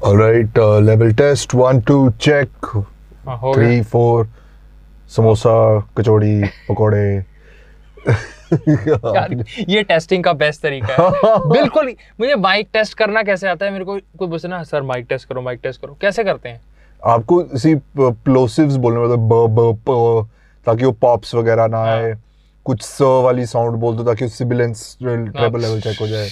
Alright, uh, level test. One, two, check. हाँ, Three, four. Samosa कचौड़ी पकौड़े यार ये टेस्टिंग का बेस्ट तरीका है बिल्कुल मुझे माइक टेस्ट करना कैसे आता है मेरे को कोई पूछे ना सर माइक टेस्ट करो माइक टेस्ट करो कैसे करते हैं आपको इसी प्लोसिव्स बोलने मतलब ब ब प ताकि वो पॉप्स वगैरह ना हाँ। आए कुछ स वाली साउंड बोल दो ताकि सिबिलेंस ट्रेबल लेवल चेक हो जाए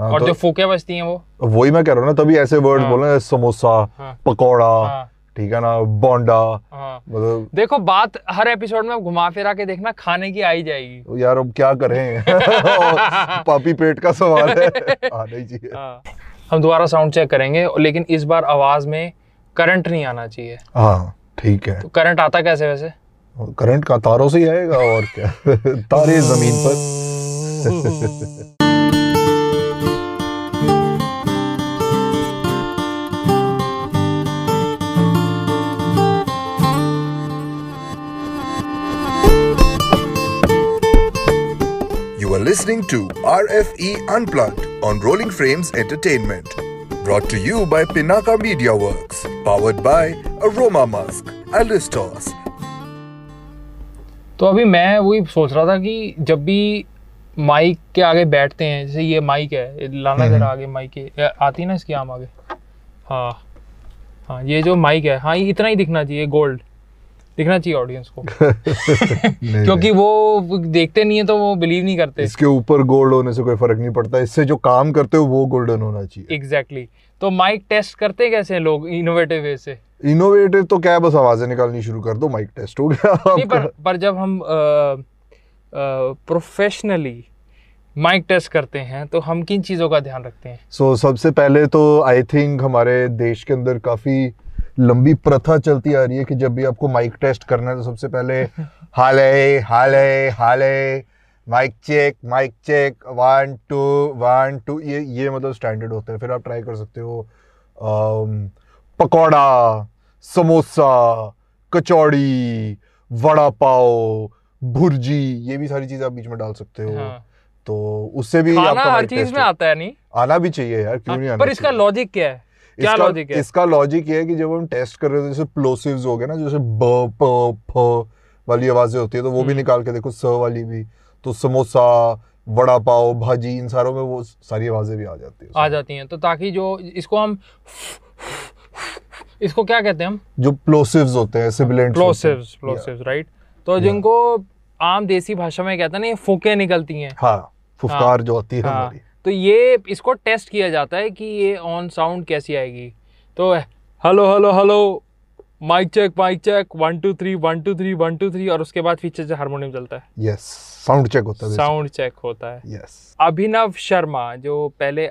हाँ, और तो जो फूके बजती हैं वो? वही मैं कह रहा हूँ ना तभी ऐसे वर्ड हाँ। बोलना समोसा हाँ। पकौड़ा हाँ। ठीक है ना बोंडा हाँ। मतलब देखो बात हर एपिसोड में घुमा फिरा के देखना खाने की आई जाएगी। यार अब क्या करें? पापी पेट का सवाल है। आना ही चाहिए। हाँ। हम दोबारा साउंड चेक करेंगे लेकिन इस बार आवाज़ में करंट नहीं आना चाहिए। हाँ ठीक है। तो करंट आता कैसे वैसे? करंट का तारों से ही आएगा और क्या? तारे ज़मीन पर। Are listening to RFE Unplugged on Rolling Frames Entertainment. Brought to you by Pinaka Media Works. Powered by Aroma Musk, Alistos, तो अभी मैं वही सोच रहा था कि जब भी माइक के आगे बैठते हैं जैसे ये माइक है लाना जरा आगे माइक के आती है ना इसकी आम आगे हाँ हाँ ये जो माइक है हाँ ये इतना ही दिखना चाहिए गोल्ड दिखना चाहिए ऑडियंस को। क्योंकि वो देखते नहीं है तो वो बिलीव नहीं करते। इसके ऊपर गोल्ड होने से कोई फ़र्क नहीं पड़ता। इससे जो काम करते हो वो गोल्डन होना चाहिए। Exactly exactly. तो माइक टेस्ट करते कैसे हैं लोग इनोवेटिव वे से? इनोवेटिव तो क्या है बस आवाज़ें निकालनी शुरू कर दो माइक टेस्ट हो गया नहीं पर पर जब हम प्रोफेशनली माइक टेस्ट करते हैं तो हम किन चीज़ों का ध्यान रखते हैं? सो so, सबसे पहले तो आई थिंक हमारे देश के अंदर काफ़ी लंबी प्रथा चलती आ रही है कि जब भी आपको माइक टेस्ट करना है तो सबसे पहले हाले हाले हाले mike check mike check one two one two ये ये मतलब स्टैंडर्ड होता है। फिर आप ट्राई कर सकते हो पकौड़ा समोसा कचौड़ी वड़ा पाव भुर्जी ये भी सारी चीज़ें आप बीच में डाल सकते हो। हाँ। तो उससे भी आपका हर चीज़ में आता है नहीं? आना भी चाहिए यार क्यों नहीं हाँ, आना पर इसका लॉजिक क्या है? क्या इसका- लॉजिक है? इसका लॉजिक ये है कि जब हम टेस्ट कर रहे थे जैसे प्लोसिव्स हो गए ना जैसे ब प फ वाली आवाज़ें होती है तो वो भी हम्म। निकाल के देखो स वाली भी। तो समोसा वड़ा पाव भाजी इन सारों में वो सारी आवाज़ें भी आ जाती है। आ जाती हैं। तो ताकि जो इसको हम इसको क्या कहते हैं हम? जो प्लोसिव्स होते हैं सिबिलेंट प्लोसिव्स प्लोसिव्स राइट तो जिनको आम देसी भाषा में कहते हैं ना ये फूके निकलती हैं। हाँ फुफकार जो होती है हाँ। हमारी। तो ये इसको टेस्ट किया जाता है कि ये ऑन साउंड कैसी आएगी। तो hello hello hello mike check mike check one two three one two three one two three और उसके बाद पीछे से हारमोनियम चलता है। यस साउंड चेक होता है साउंड चेक होता है। यस अभिनव शर्मा जो पहले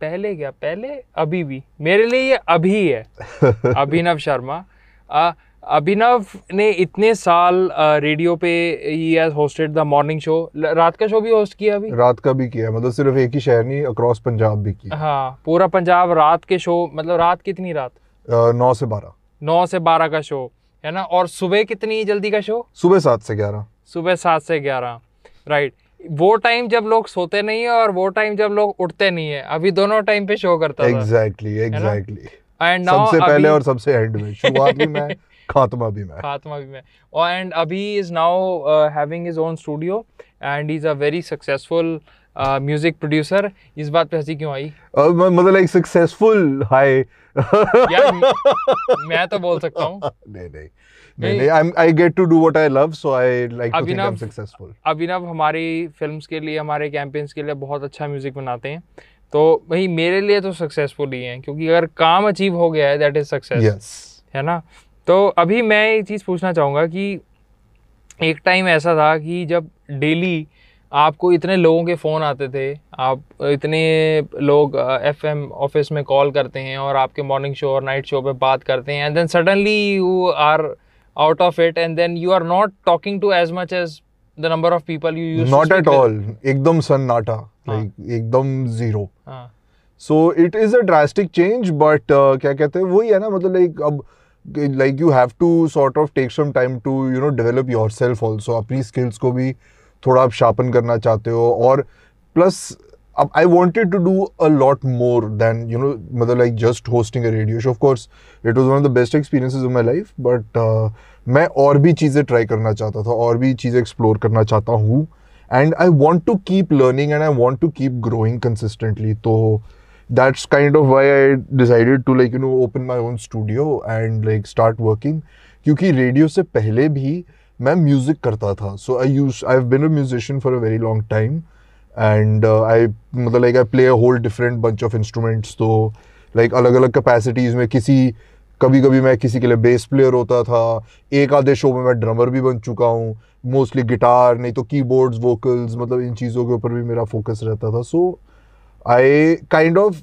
पहले क्या पहले अभी भी मेरे लिए ये अभी है। अभिनव शर्मा अ, अभिनव ने इतने साल रेडियो पे has hosted the morning show रात का शो भी होस्ट किया अभी? रात का भी किया मतलब सिर्फ़ एक ही शहर नहीं अक्रॉस पंजाब भी किया हाँ। पूरा पंजाब रात के शो मतलब रात कितनी रात? नौ से बारह। नौ से बारह का शो है ना? और सुबह कितनी जल्दी का शो सुबह सात से ग्यारह। सुबह सात से ग्यारह राइट वो टाइम जब लोग सोते नहीं है और वो टाइम जब लोग उठते नहीं है अभी दोनों टाइम पे शो करता था। एग्जैक्टली एग्जैक्टली एंड सबसे पहले और सबसे एंड में शुरुआत भी मैं खात्मा भी मैं। खात्मा भी मैं। और एंड अभी is now having his own studio and is a very successful music producer इस बात पे हँसी क्यों आई? मतलब लाइक सक्सेसफुल हाय मैं तो बोल सकता हूँ। नहीं नहीं। नहीं नहीं। I I get to do what I love so I like to think I am successful Abhinav हमारी फिल्म्स के लिए हमारे कैंपेन्स के लिए बहुत अच्छा म्यूज़िक बनाते हैं। तो भाई मेरे लिए तो सक्सेसफुल ही है क्योंकि अगर काम अचीव हो गया है दैट इज़ सक्सेस है ना? तो अभी मैं ये चीज़ पूछना चाहूँगा कि एक टाइम ऐसा था कि जब डेली आपको इतने लोगों के फ़ोन आते थे आप इतने लोग एफ़ एम ऑफ़िस में कॉल करते हैं और आपके मॉर्निंग शो और नाइट शो पे बात करते हैं and then suddenly you are out of it and then you are not talking to as much as the number of people you use not at all एकदम सन्नाटा हाँ। Like एकदम zero हाँ। So it is a drastic change but क्या कहते हैं वही है ना मतलब लाइक अब you have to sort of take some time to you know develop yourself also अपनी स्किल्स को भी थोड़ा आप शार्पन करना चाहते हो और प्लस अब I wanted to do a lot more than you know मतलब like just hosting a radio show of course it was one of the best best experiences my life but मैं और भी चीज़ें ट्राई करना चाहता था, और भी चीज़ें एक्सप्लोर करना चाहता हूँ. And I want to keep learning and I want to keep growing consistently तो that's kind of why I decided to, like, you know, open my own studio and, like, start working. क्योंकि radio से पहले भी मैं music करता था. So I use I have been a musician for a very long time and I मतलब like I play a whole different bunch of instruments तो like अलग अलग कैपेसिटीज़ में किसी कभी कभी मैं किसी के लिए बेस प्लेयर होता था. एक आधे शो में मैं ड्रमर भी बन चुका हूँ. मोस्टली गिटार नहीं तो कीबोर्ड्स वोकल्स मतलब इन चीज़ों के ऊपर भी मेरा फोकस रहता था. So I kind of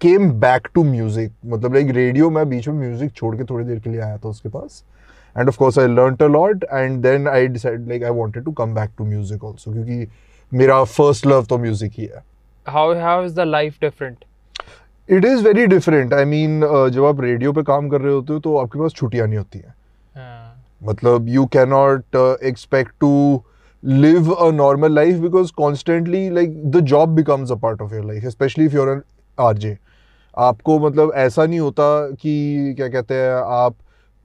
came back to music मतलब लाइक रेडियो मैं बीच में म्यूज़िक छोड़ के थोड़ी देर के लिए आया था उसके पास. And of course I learn a lot and then I decide like I wanted to come back to music also क्योंकि मेरा फ़र्स्ट लव तो म्यूज़िक ही है. How how is the life different? It is very different I mean जब आप radio पे काम कर रहे होते हो तो आपके पास छुट्टियाँ नहीं होती हैं. हाँ, मतलब you can not expect to live a normal life because constantly like the job becomes a part of your life especially if you're an RJ आपको मतलब ऐसा नहीं होता कि क्या कहते हैं आप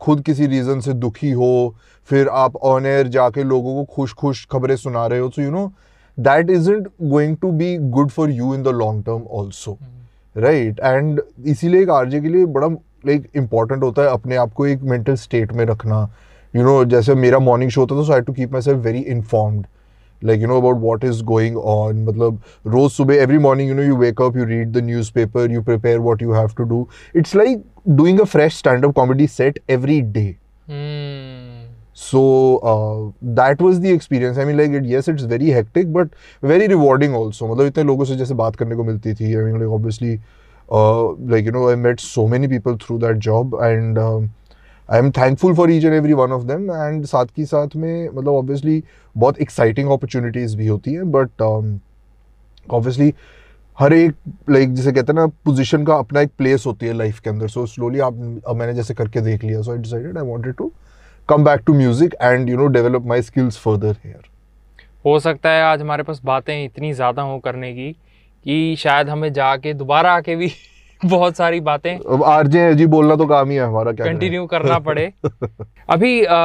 खुद किसी रीज़न से दुखी हो फिर आप ऑन एयर जाके लोगों को खुश खुश खबरें सुना रहे हो so you know that isn't going to be good for you in the long term also right and इसीलिए एक आरजे के लिए बड़ा लाइक इंपॉर्टेंट होता है अपने आप को एक मेंटल स्टेट में रखना यू नो जैसे मेरा मॉर्निंग शो होता था so I to keep myself very informed like you know about what is going on मतलब रोज सुबह every morning you know you wake up you read the newspaper you prepare what you have to do it's like doing a fresh stand up comedy set every day so that was the experience I mean like it yes it's very hectic but very rewarding also मतलब इतने लोगों से जैसे बात करने को मिलती थी. I mean like obviously like you know I met so many people through that job and I am thankful for each and every one of them and साथ ही साथ में मतलब ऑब्वियसली बहुत एक्साइटिंग अपॉर्चुनिटीज़ भी होती हैं बट ऑब्वियसली हर एक लाइक like, जैसे कहते हैं ना पोजीशन का अपना एक प्लेस होती है लाइफ के अंदर। सो स्लोली आप अब मैंने जैसे करके देख लिया। So I decided I wanted to come back to music and you know develop my skills further here हो सकता है आज हमारे पास बातें इतनी ज़्यादा हो करने की कि शायद हमें जाके दोबारा आके भी बहुत सारी बातें। अब आरजे जी बोलना तो काम ही है हमारा क्या कंटिन्यू करना पड़े। अभी आ,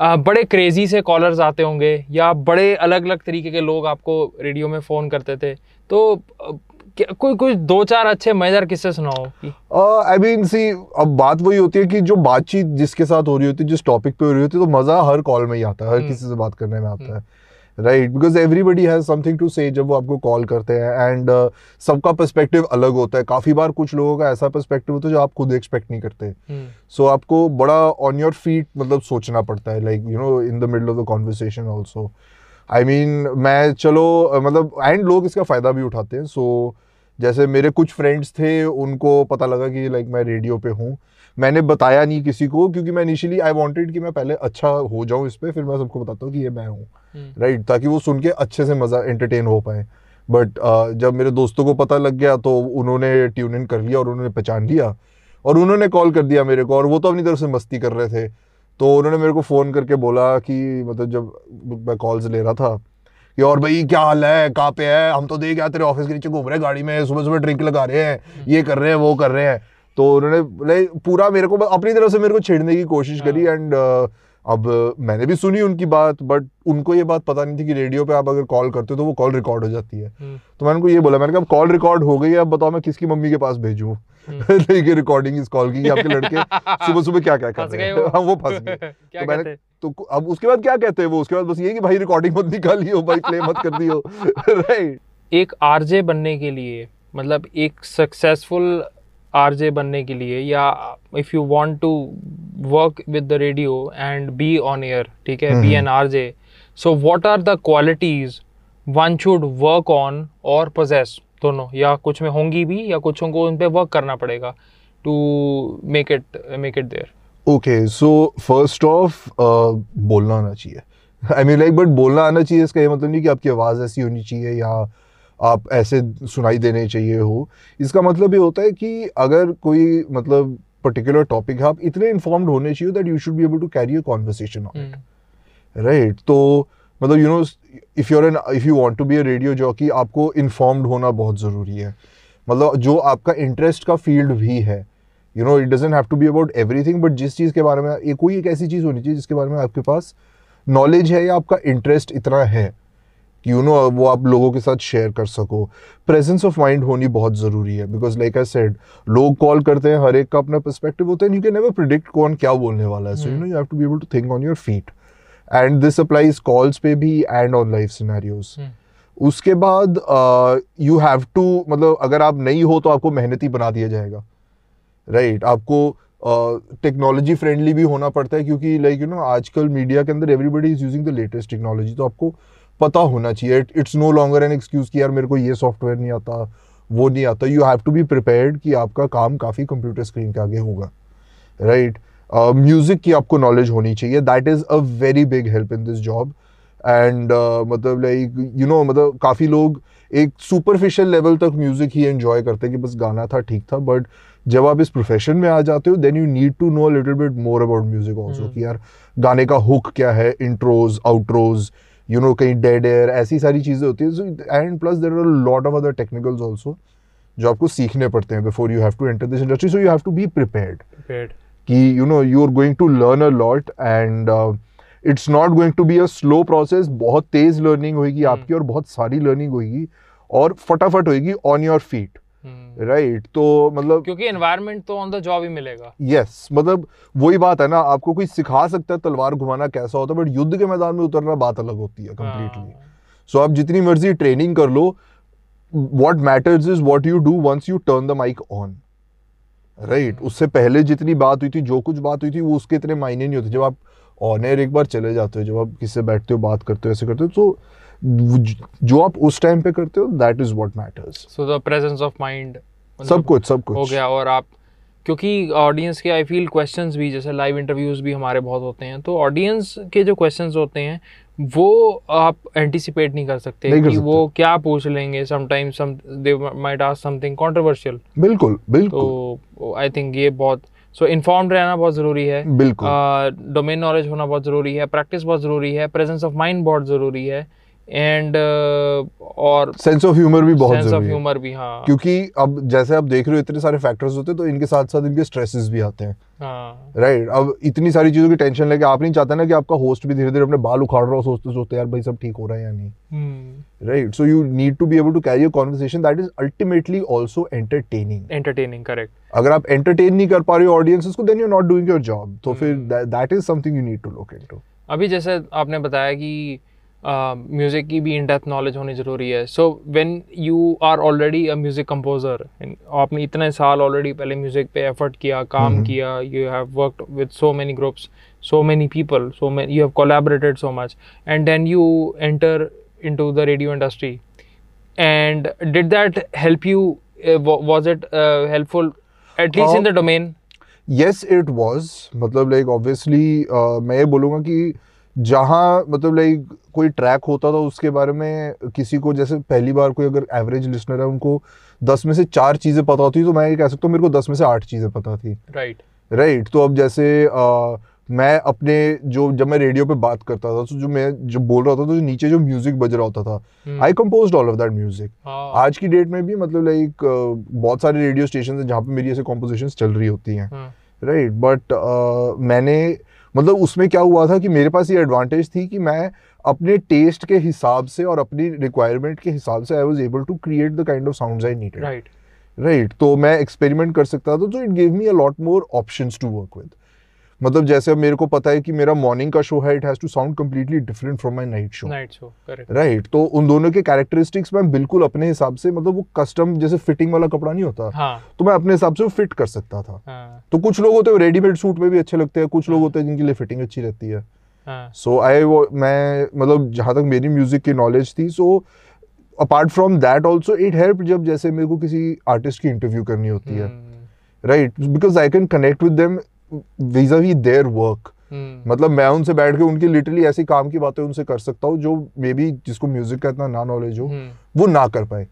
आ, बड़े क्रेजी से कॉलर्स आते होंगे या बड़े अलग अलग तरीके के लोग आपको रेडियो में फ़ोन करते थे। तो कोई कुछ दो चार अच्छे मज़ेदार किस्से सुनाओ कि आई मीन सी अब बात वही होती है कि जो बातचीत जिसके साथ हो रही होती है जिस टॉपिक पे हो रही होती है तो मज़ा हर कॉल में ही आता है हर हम्म। किसी से बात करने में आता है। Right because everybody has something to say जब वो आपको कॉल करते हैं एंड uh, सबका पर्सपेक्टिव अलग होता है। काफ़ी बार कुछ लोगों का ऐसा पर्सपेक्टिव होता है जो आप खुद एक्सपेक्ट नहीं करते। हम्म, सो आपको बड़ा ऑन योर फीट मतलब सोचना पड़ता है like you know in the middle of the conversation also I mean मैं चलो मतलब एंड लोग इसका फ़ायदा भी उठाते हैं। सो so, जैसे मेरे कुछ फ्रेंड्स थे उनको पता लगा कि लाइक मैं रेडियो पे हूँ। मैंने बताया नहीं किसी को क्योंकि मैं इनिशियली आई वांटेड कि मैं पहले अच्छा हो जाऊँ इस पर फिर मैं सबको बताता हूँ कि ये मैं हूँ हम्म, राइट ताकि वो सुन के अच्छे से मज़ा एंटरटेन हो पाए। बट uh, जब मेरे दोस्तों को पता लग गया तो उन्होंने ट्यून इन कर लिया और उन्होंने पहचान लिया और उन्होंने कॉल कर दिया मेरे को और वो तो अपनी तरफ़ से मस्ती कर रहे थे। तो उन्होंने मेरे को फ़ोन करके बोला कि मतलब जब मैं कॉल्स ले रहा था कि और भाई क्या हाल है? कहाँ पे है? हम तो देख यार तेरे ऑफ़िस के नीचे घूम रहे हैं गाड़ी में सुबह सुबह ड्रिंक लगा रहे हैं ये कर रहे हैं वो कर रहे हैं। तो उन्होंने पूरा मेरे को अपनी तरफ़ से मेरे को छेड़ने की कोशिश करी एंड अब मैंने भी सुनी उनकी बात बट उनको ये बात पता नहीं थी कि रेडियो पे आप अगर कॉल करते हो तो वो कॉल रिकॉर्ड हो जाती है। हम्म, तो मैंने उनको ये बोला मैंने कहा कॉल रिकॉर्ड हो गई है अब बताओ मैं किसकी मम्मी के पास भेजूं? देखिए रिकॉर्डिंग इस कॉल की आपके लड़के सुबह सुबह क्या क्या कर रहे हैं? हाँ वो फंस गए। तो मैंने तो अब उसके बाद क्या कहते हैं वो? उसके बाद बस ये कि भाई रिकॉर्डिंग मत निकालियो भाई प्ले मत कर दियो। राइट एक आरजे बनने के लिए मतलब एक सक्सेसफुल आरजे बनने के लिए या if you want to work with the radio and be on air ठीक है be an RJ so what are the qualities one should work on और पोजेस दोनों या कुछ में होंगी भी या कुछ को उन पे वर्क करना पड़ेगा to make it make it there okay so first of बोलना आना चाहिए। आई मीन लाइक बट बोलना आना चाहिए इसका ये मतलब नहीं कि आपकी आवाज़ ऐसी होनी चाहिए या आप ऐसे सुनाई देने चाहिए हो। इसका मतलब ये होता है कि अगर कोई मतलब पर्टिकुलर टॉपिक है आप इतने इन्फॉर्म्ड होने चाहिए that you should be able to carry a conversation on it right तो मतलब you know if you're an if you want to be a radio jockey आपको इन्फॉर्म्ड होना बहुत ज़रूरी है। मतलब जो आपका इंटरेस्ट का फ़ील्ड भी है you know it doesn't have to be about everything but जिस चीज़ के बारे में कोई एक ऐसी चीज़ होनी चाहिए जिसके बारे में आपके पास नॉलेज है या आपका इंटरेस्ट इतना है। यू नो वो आप लोगों के साथ शेयर कर सको। प्रेजेंस ऑफ़ माइंड होनी बहुत ज़रूरी है बिकॉज़ लाइक आई सेड लोग कॉल करते हैं हर एक का अपना पर्सपेक्टिव होता है यू कैन नेवर प्रिडिक्ट कौन क्या बोलने वाला है। So you know you have to be able to think on your feet and this applies calls पे भी एंड ऑन लाइफ सिनेरियोज उसके बाद यू हैव टू मतलब अगर आप नहीं हो तो आपको मेहनती बना दिया जाएगा। Right right? आपको टेक्नोलॉजी uh, फ्रेंडली भी होना पड़ता है क्योंकि लाइक यू नो आजकल मीडिया के अंदर everybody is using the latest technology तो आपको पता होना चाहिए। It's no longer an excuse कि यार मेरे को ये सॉफ्टवेयर नहीं आता वो नहीं आता। You have to be prepared कि आपका काम काफ़ी कंप्यूटर स्क्रीन के आगे होगा। राइट म्यूज़िक की आपको नॉलेज होनी चाहिए। That is a very big help in this job and मतलब लाइक यू नो मतलब काफ़ी लोग एक सुपरफिशियल लेवल तक म्यूज़िक ही एंजॉय करते हैं कि बस गाना था ठीक था। बट जब आप इस प्रोफेशन में आ जाते हो then you need to know little bit more about music also कि यार गाने का हुक क्या है इंट्रोज आउट्रोज यू नो कहीं डेड एयर ऐसी सारी चीज़ें होती है and plus there are lot of other technicals also जो आपको सीखने पड़ते हैं before you have to enter this industry so you have to be prepared कि you know you are going to learn a lot and it's not going to be a slow process बहुत तेज learning होगी. आपकी और बहुत सारी learning होगी और फटाफट होगी ऑन योर फीट राइट तो मतलब क्योंकि एनवायरनमेंट तो ऑन द जॉब ही मिलेगा। यस yes, मतलब वही बात है ना आपको कोई सिखा सकता है तलवार घुमाना कैसा होता है बट युद्ध के मैदान में उतरना बात अलग होती है कंप्लीटली सो आप जितनी मर्ज़ी ट्रेनिंग कर लो what matters is what you do once you turn the mic on right उससे पहले जितनी बात हुई थी जो कुछ बात हुई थी वो उसके इतने मायने नहीं होते। जब आप ऑन एयर एक बार चले जाते हो जब आप किससे बैठते हो बात करते हो ऐसे करते हो तो जो आप उस टाइम पे करते हो that is what matters so the presence of mind सब कुछ सब कुछ। हो गया और आप क्योंकि ऑडियंस के आई फील क्वेश्चंस भी जैसे लाइव इंटरव्यूज़ भी हमारे बहुत होते हैं तो ऑडियंस के जो क्वेश्चंस होते हैं वो आप एंटिसिपेट नहीं कर सकते नहीं कि कर वो क्या पूछ लेंगे। Sometimes some they might ask something controversial बिल्कुल बिल्कुल। तो आई थिंक ये बहुत सो so, इन्फॉर्म्ड रहना बहुत ज़रूरी है। बिल्कुल। डोमेन नॉलेज होना बहुत ज़रूरी है। प्रैक्टिस बहुत ज़रूरी है। प्रेजेंस ऑफ़ माइंड बहुत ज़रूरी है। एंड uh, और सेंस ऑफ़ ह्यूमर भी बहुत सेंस ऑफ़ ह्यूमर भी हाँ। क्योंकि अब जैसे आप देख रहे हो इतने सारे फैक्टर्स होते हैं तो इनके साथ साथ इनके स्ट्रेसेस भी आते हैं। हाँ। राइट अब इतनी सारी चीज़ों की टेंशन लेके आप नहीं चाहते ना कि आपका होस्ट भी धीरे धीरे अपने बाल उखाड़ रहा हो सोचते सोचते यार भाई सब ठीक हो रहा है या नहीं? हम्म। Right so you need to be able to carry a conversation that is ultimately also entertaining entertaining correct अगर आप एंटरटेन नहीं कर पा रहे हो ऑडियंसेस को then you not doing your job तो फिर. That is something you need to look into अभी जैसे आपने बताया कि म्यूज़िक की भी इन डेप्थ नॉलेज होनी ज़रूरी है. So when you are already a music composer आपने इतने साल ऑलरेडी पहले म्यूज़िक पे एफर्ट किया काम। किया you have worked with so many groups so many people so you have collaborated so much and then you enter into the radio industry. And did that help you uh, wa- was it uh, helpful at least in Uh, the domain? Yes it was मतलब like obviously मैं ये बोलूँगा कि जहाँ मतलब like कोई track होता था उसके बारे में किसी को जैसे पहली बार कोई अगर एवरेज लिसनर है उनको दस में से चार चीज़ें पता होती तो मैं ये कह सकता हूँ मेरे को दस में से आठ चीज़ें पता थी। Right. राइट तो अब जैसे अ, मैं अपने जो जब मैं रेडियो पे बात करता था तो जो मैं जो बोल रहा था तो जो नीचे जो म्यूज़िक बज रहा होता था. I compose all of that music हाँ, आज की डेट में भी मतलब लाइक बहुत सारे रेडियो स्टेशन हैं जहाँ पे मेरी ऐसे कॉम्पोजिशन चल रही होती हैं। हाँ, राइट बट मैंने मतलब उसमें क्या हुआ था कि मेरे पास ये एडवांटेज थी कि मैं अपने टेस्ट के हिसाब से और अपनी रिक्वायरमेंट के हिसाब से I was able to create the kind of sounds I needed right. Right तो मैं एक्सपेरिमेंट कर सकता था तो it give me a lot more options to work with मतलब जैसे अब मेरे को पता है कि मेरा मॉर्निंग का शो है it has to sound completely different from my night show night show correct. Right तो उन दोनों के कैरेक्टरिस्टिक्स मैं बिल्कुल अपने हिसाब से मतलब वो कस्टम जैसे फिटिंग वाला कपड़ा नहीं होता हाँ। तो मैं अपने हिसाब से वो फिट कर सकता था। हाँ। तो कुछ लोग होते हैं रेडीमेड सूट में भी अच्छे लगते हैं कुछ हाँ. लोग होते हैं जिनके लिए फिटिंग अच्छी रहती हाँ। सो आई मैं मतलब जहाँ तक मेरी म्यूज़िक की नॉलेज थी so apart from that also it help जब जैसे मेरे को किसी आर्टिस्ट की इंटरव्यू करनी होती है। Right because I can connect with them visa we their work मतलब मैं उनसे बैठ के उनकी लिटरली ऐसी काम की बातें उनसे कर सकता हूँ जो मे बी जिसको म्यूज़िक का इतना ना नॉलेज हो हम्म, वो ना कर पाए।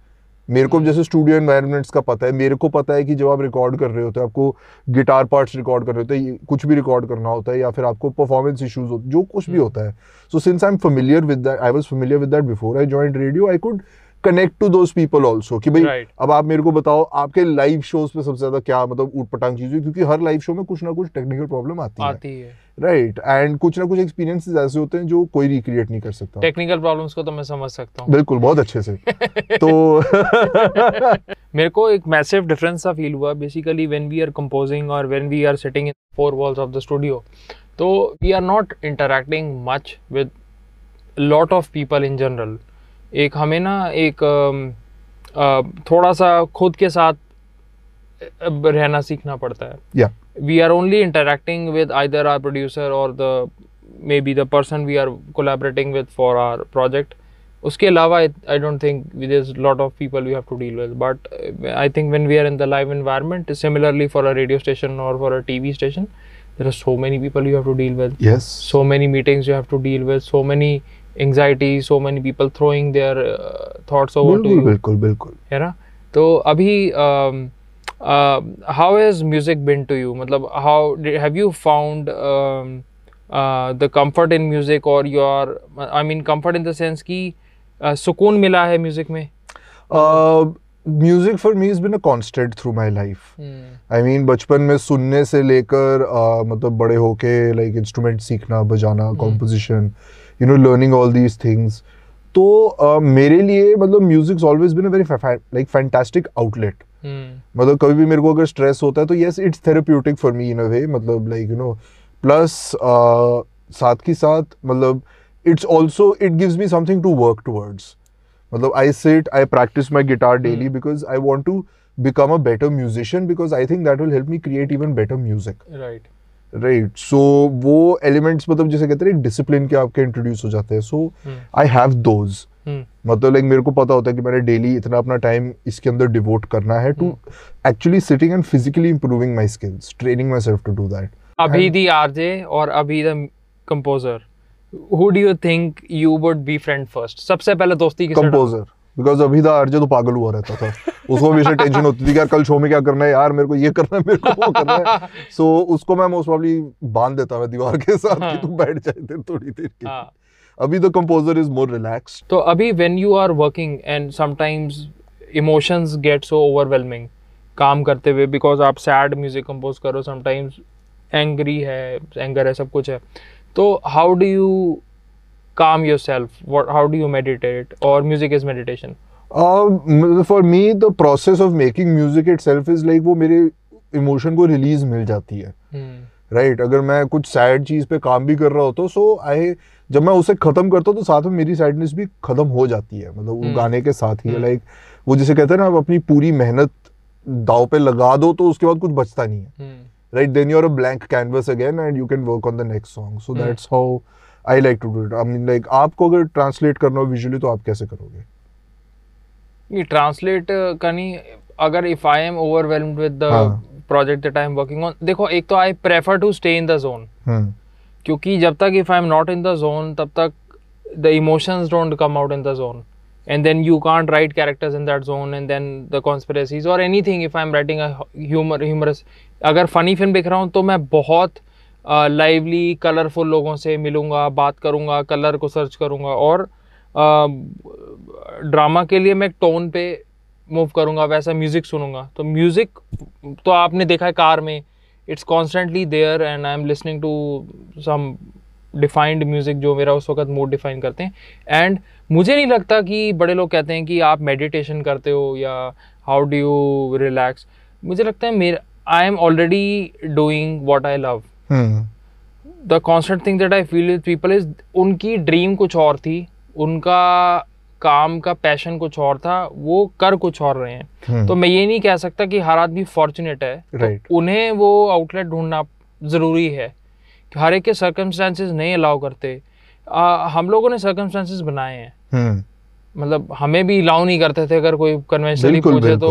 मेरे को जैसे स्टूडियो एनवायरनमेंट्स का पता है मेरे को पता है कि जब आप रिकॉर्ड कर रहे होते हैं आपको गिटार पार्ट्स रिकॉर्ड कर रहे होते हैं कुछ भी रिकॉर्ड करना होता है या फिर आपको परफॉर्मेंस इश्यूज़ होते जो कुछ भी होता है। So since I am familiar with that I was familiar with that before I joined radio I could connect to those people also कि भाई Right. अब आप मेरे को बताओ आपके लाइव शोज़ पे सबसे ज़्यादा क्या मतलब ऊट पटांग चीज़ हुई? क्योंकि हर लाइव शो में कुछ ना कुछ टेक्निकल प्रॉब्लम आती आती है है। राइट एंड कुछ ना कुछ एक्सपीरियंसेस ऐसे होते हैं जो कोई रिक्रिएट नहीं कर सकता। टेक्निकल प्रॉब्लम्स को तो मैं समझ सकता हूँ। बिल्कुल बहुत अच्छे से। तो मेरे को एक मैसिव डिफरेंस सा फील हुआ। Basically when we are composing और when we are sitting in four walls of the studio तो we are not interacting much with lot of people in general एक हमें ना एक अम, अ, थोड़ा सा खुद के साथ रहना सीखना पड़ता है। We are only interacting with either our producer और the maybe the person we are collaborating with for our project उसके अलावा I don't think with is lot of people we have to deal with but I think when we are in the live environment similarly for a radio station और for a T station there are so many people you have to deal with so many meetings you have to deal with so many anxiety so many people throwing their thoughts over to बिल्कुल बिल्कुल है ना? तो अभी how has music been to you मतलब how have you found the comfort in music और your I mean comfort in the sense कि uh, सुकून मिला है म्यूज़िक में music for me is been a constant through my life hmm, I mean बचपन में सुनने से लेकर uh, मतलब बड़े होके लाइक इंस्ट्रूमेंट सीखना बजाना composition you know learning all these things तो uh, मेरे लिए मतलब music always been a very like fantastic outlet hmm, मतलब कभी भी मेरे को अगर स्ट्रेस होता है तो yes it's therapeutic for me in a way मतलब लाइक यू नो प्लस साथ के साथ मतलब it's also it gives me something to work towards मतलब I sit I practise my guitar daily because I want to become a better musician because I think that will help me create even better music. right. Right so वो elements मतलब जैसे कहते हैं discipline के आपके introduce हो जाते हैं। सो आई हैव दोज हम्म मतलब लाइक मेरे को पता होता है कि मैंने डेली इतना अपना टाइम इसके अंदर डिवोट करना है to actually sitting and physically improving my skills training myself to do that अभी दी आरजे और अभी the composer who do you think you would be friend first? सबसे पहले दोस्ती किससे कंपोजर बिकॉज़ अभी था आरजे तो पागल हुआ रहता था। उसको हमेशा टेंशन होती थी कि यार कल शो में क्या करना है? यार मेरे को ये करना है मेरे को वो करना है। सो so, उसको मैं मोस्ट प्रॉब्ली बाँध देता मैं दीवार के साथ हाँ. कि तू बैठ जाए देर थोड़ी देर के हाँ। अभी the composer is more relaxed तो अभी when you are working and sometimes emotions get so overwhelming काम करते हुए because आप sad music compose करो sometimes angry है anger है सब कुछ है तो how do you calm yourself what how do you meditate or music is meditation for me the process of making music itself is like वो मेरे इमोशन को रिलीज़ मिल जाती है hmm. राइट अगर मैं कुछ सैड चीज़ पे काम भी कर रहा होता सो आई जब मैं उसे खत्म करता हूँ तो साथ में मेरी सैडनेस भी खत्म हो जाती है मतलब वो हम्म। गाने के साथ ही हम्म। लाइक वो जिसे कहते हैं ना आप अपनी पूरी मेहनत दाव पे लगा दो तो उसके बाद कुछ बचता नहीं है right then you're a blank canvas again and you can work on the next song so Hmm. that's how i like to do it i mean like आपको अगर ट्रांसलेट करना हो विजुअली तो आप कैसे करोगे ये ट्रांसलेट का नहीं अगर if I am overwhelmed with the हाँ। Project that I am working on देखो एक तो I prefer to stay in the zone क्योंकि जब तक if I am not in the zone तब तक the emotions don't come out in the zone and then you can't write characters in that zone and then the conspiracies or anything if i'm writing a humor humorous. अगर funny film देख रहा हूँ तो मैं बहुत lively uh, colourful लोगों से मिलूँगा बात करूँगा कलर को सर्च करूँगा और ड्रामा uh, के लिए मैं टोन पे मूव करूँगा वैसा म्यूज़िक सुनूँगा। तो म्यूज़िक तो आपने देखा है कार में it's constantly there and I am listening to some defined music जो मेरा उस वक्त मूड डिफाइन करते हैं। एंड मुझे नहीं लगता कि बड़े लोग कहते हैं कि आप मेडिटेशन करते हो या हाउ डू यू रिलैक्स मुझे लगता है मेरा I am already doing what I love the constant thing that I feel with people is उनकी ड्रीम कुछ और थी उनका काम का पैशन कुछ और था वो कर कुछ और रहे हैं। हम्म, तो मैं ये नहीं कह सकता कि हर आदमी फॉर्चुनेट है। तो उन्हें वो आउटलेट ढूंढना ज़रूरी है कि हर एक के सर्कमस्टांसेस नहीं अलाउ करते। आ, हम लोगों ने सर्कमस्टांसेस बनाए हैं। हम्म। मतलब हमें भी अलाउ नहीं करते थे अगर कोई कन्वेंशनली पूछे तो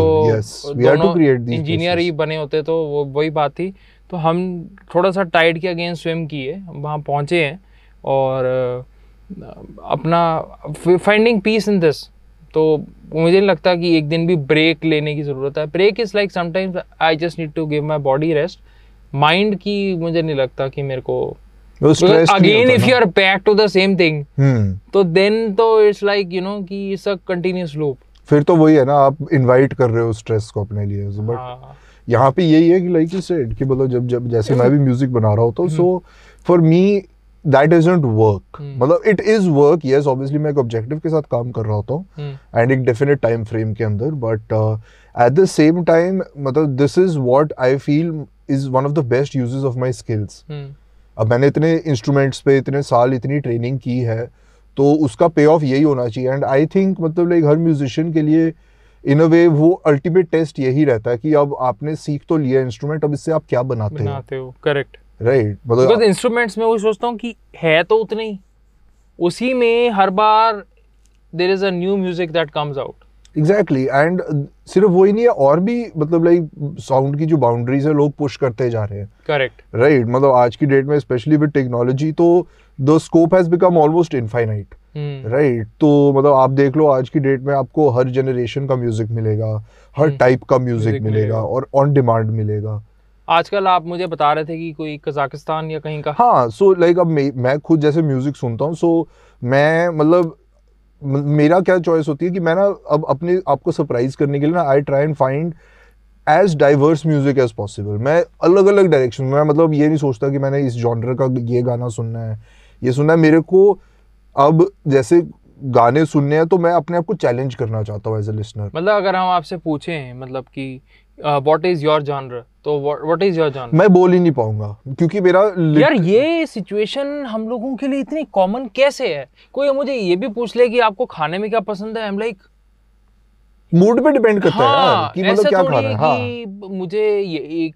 इंजीनियर ही बने होते तो वो वही बात थी। तो हम थोड़ा सा टाइड के अगेंस्ट स्विम किए वहाँ पहुँचे हैं और अपना फाइंडिंग पीस इन दिस तो मुझे नहीं लगता कि एक दिन भी ब्रेक लेने की ज़रूरत है। Break is like sometimes I just need to give my body rest mind की मुझे नहीं लगता कि मेरे को again if you are back to the same thing तो देन तो इट्स लाइक यू नो कि इट्स अ कंटिन्यूस लूप फिर तो वही है ना आप इनवाइट कर रहे हो स्ट्रेस को अपने लिए। बट हाँ। यहाँ पे यही है कि लाइक यू सेड कि मतलब जब जब जैसे मैं भी म्यूज़िक बना रहा होता हूँ so for me that isn't work hmm. मतलब it is work yes obviously मैं एक ऑब्जेक्टिव के साथ काम कर रहा होता हूँ एंड एक डेफिनेट टाइम फ्रेम के अंदर but at the same time मतलब this is what I feel is one of the best uses of my skills अब मैंने इतने इंस्ट्रूमेंट्स पे इतने साल इतनी ट्रेनिंग की है तो उसका पे ऑफ़ यही होना चाहिए। एंड आई थिंक मतलब लाइक हर म्यूजिशियन के लिए इन अ वे वो अल्टीमेट टेस्ट यही रहता है कि अब आपने सीख तो लिया इंस्ट्रूमेंट अब इससे आप क्या बनाते बनाते हो करेक्ट राइट मतलब इंस्ट्रूमेंट्स में वही सोचता हूँ कि है तो उतने ही। उसी में हर बार there is a new music that comes out exactly and सिर्फ़ वही नहीं है और भी मतलब लाइक साउंड की जो बाउंड्रीज है लोग पुश करते जा रहे हैं। करेक्ट राइट मतलब आज की डेट में स्पेशली विद टेक्नोलॉजी तो the scope has become almost infinite right तो मतलब आप देख लो आज की डेट में आपको हर जनरेशन का म्यूज़िक मिलेगा हर टाइप का म्यूज़िक मिलेगा मिलेगा। और ऑन डिमांड मिलेगा। आजकल आप मुझे बता रहे थे कि कोई कजाकिस्तान या कहीं का। हाँ सो so, लाइक like, अब मैं मैं खुद जैसे म्यूज़िक सुनता हूँ सो so, मैं मतलब मेरा क्या चॉइस होती है कि मैं ना अब अपने आपको सरप्राइज़ करने के लिए ना I try and find as diverse music as possible मैं अलग अलग डायरेक्शन में मतलब ये नहीं सोचता कि मैंने इस जॉनर का ये गाना सुनना है ये सुनना है। मेरे को अब जैसे गाने सुनने हैं तो मैं अपने आप को चैलेंज करना चाहता हूँ एज ए लिसनर मतलब अगर हम आपसे पूछें मतलब कि व्हाट इज़ योर जॉनर तो व्हाट इज़ योर जॉनर मैं बोल ही नहीं पाऊँगा क्योंकि मेरा यार ये सिचुएशन हम लोगों के लिए इतनी कॉमन कैसे है? कोई मुझे ये भी पूछ ले कि आपको खाने में क्या पसंद है? आई एम लाइक मूड पे डिपेंड करता हाँ, है यार हाँ कि मतलब क्या थोड़ी खाना है है। मुझे ये एक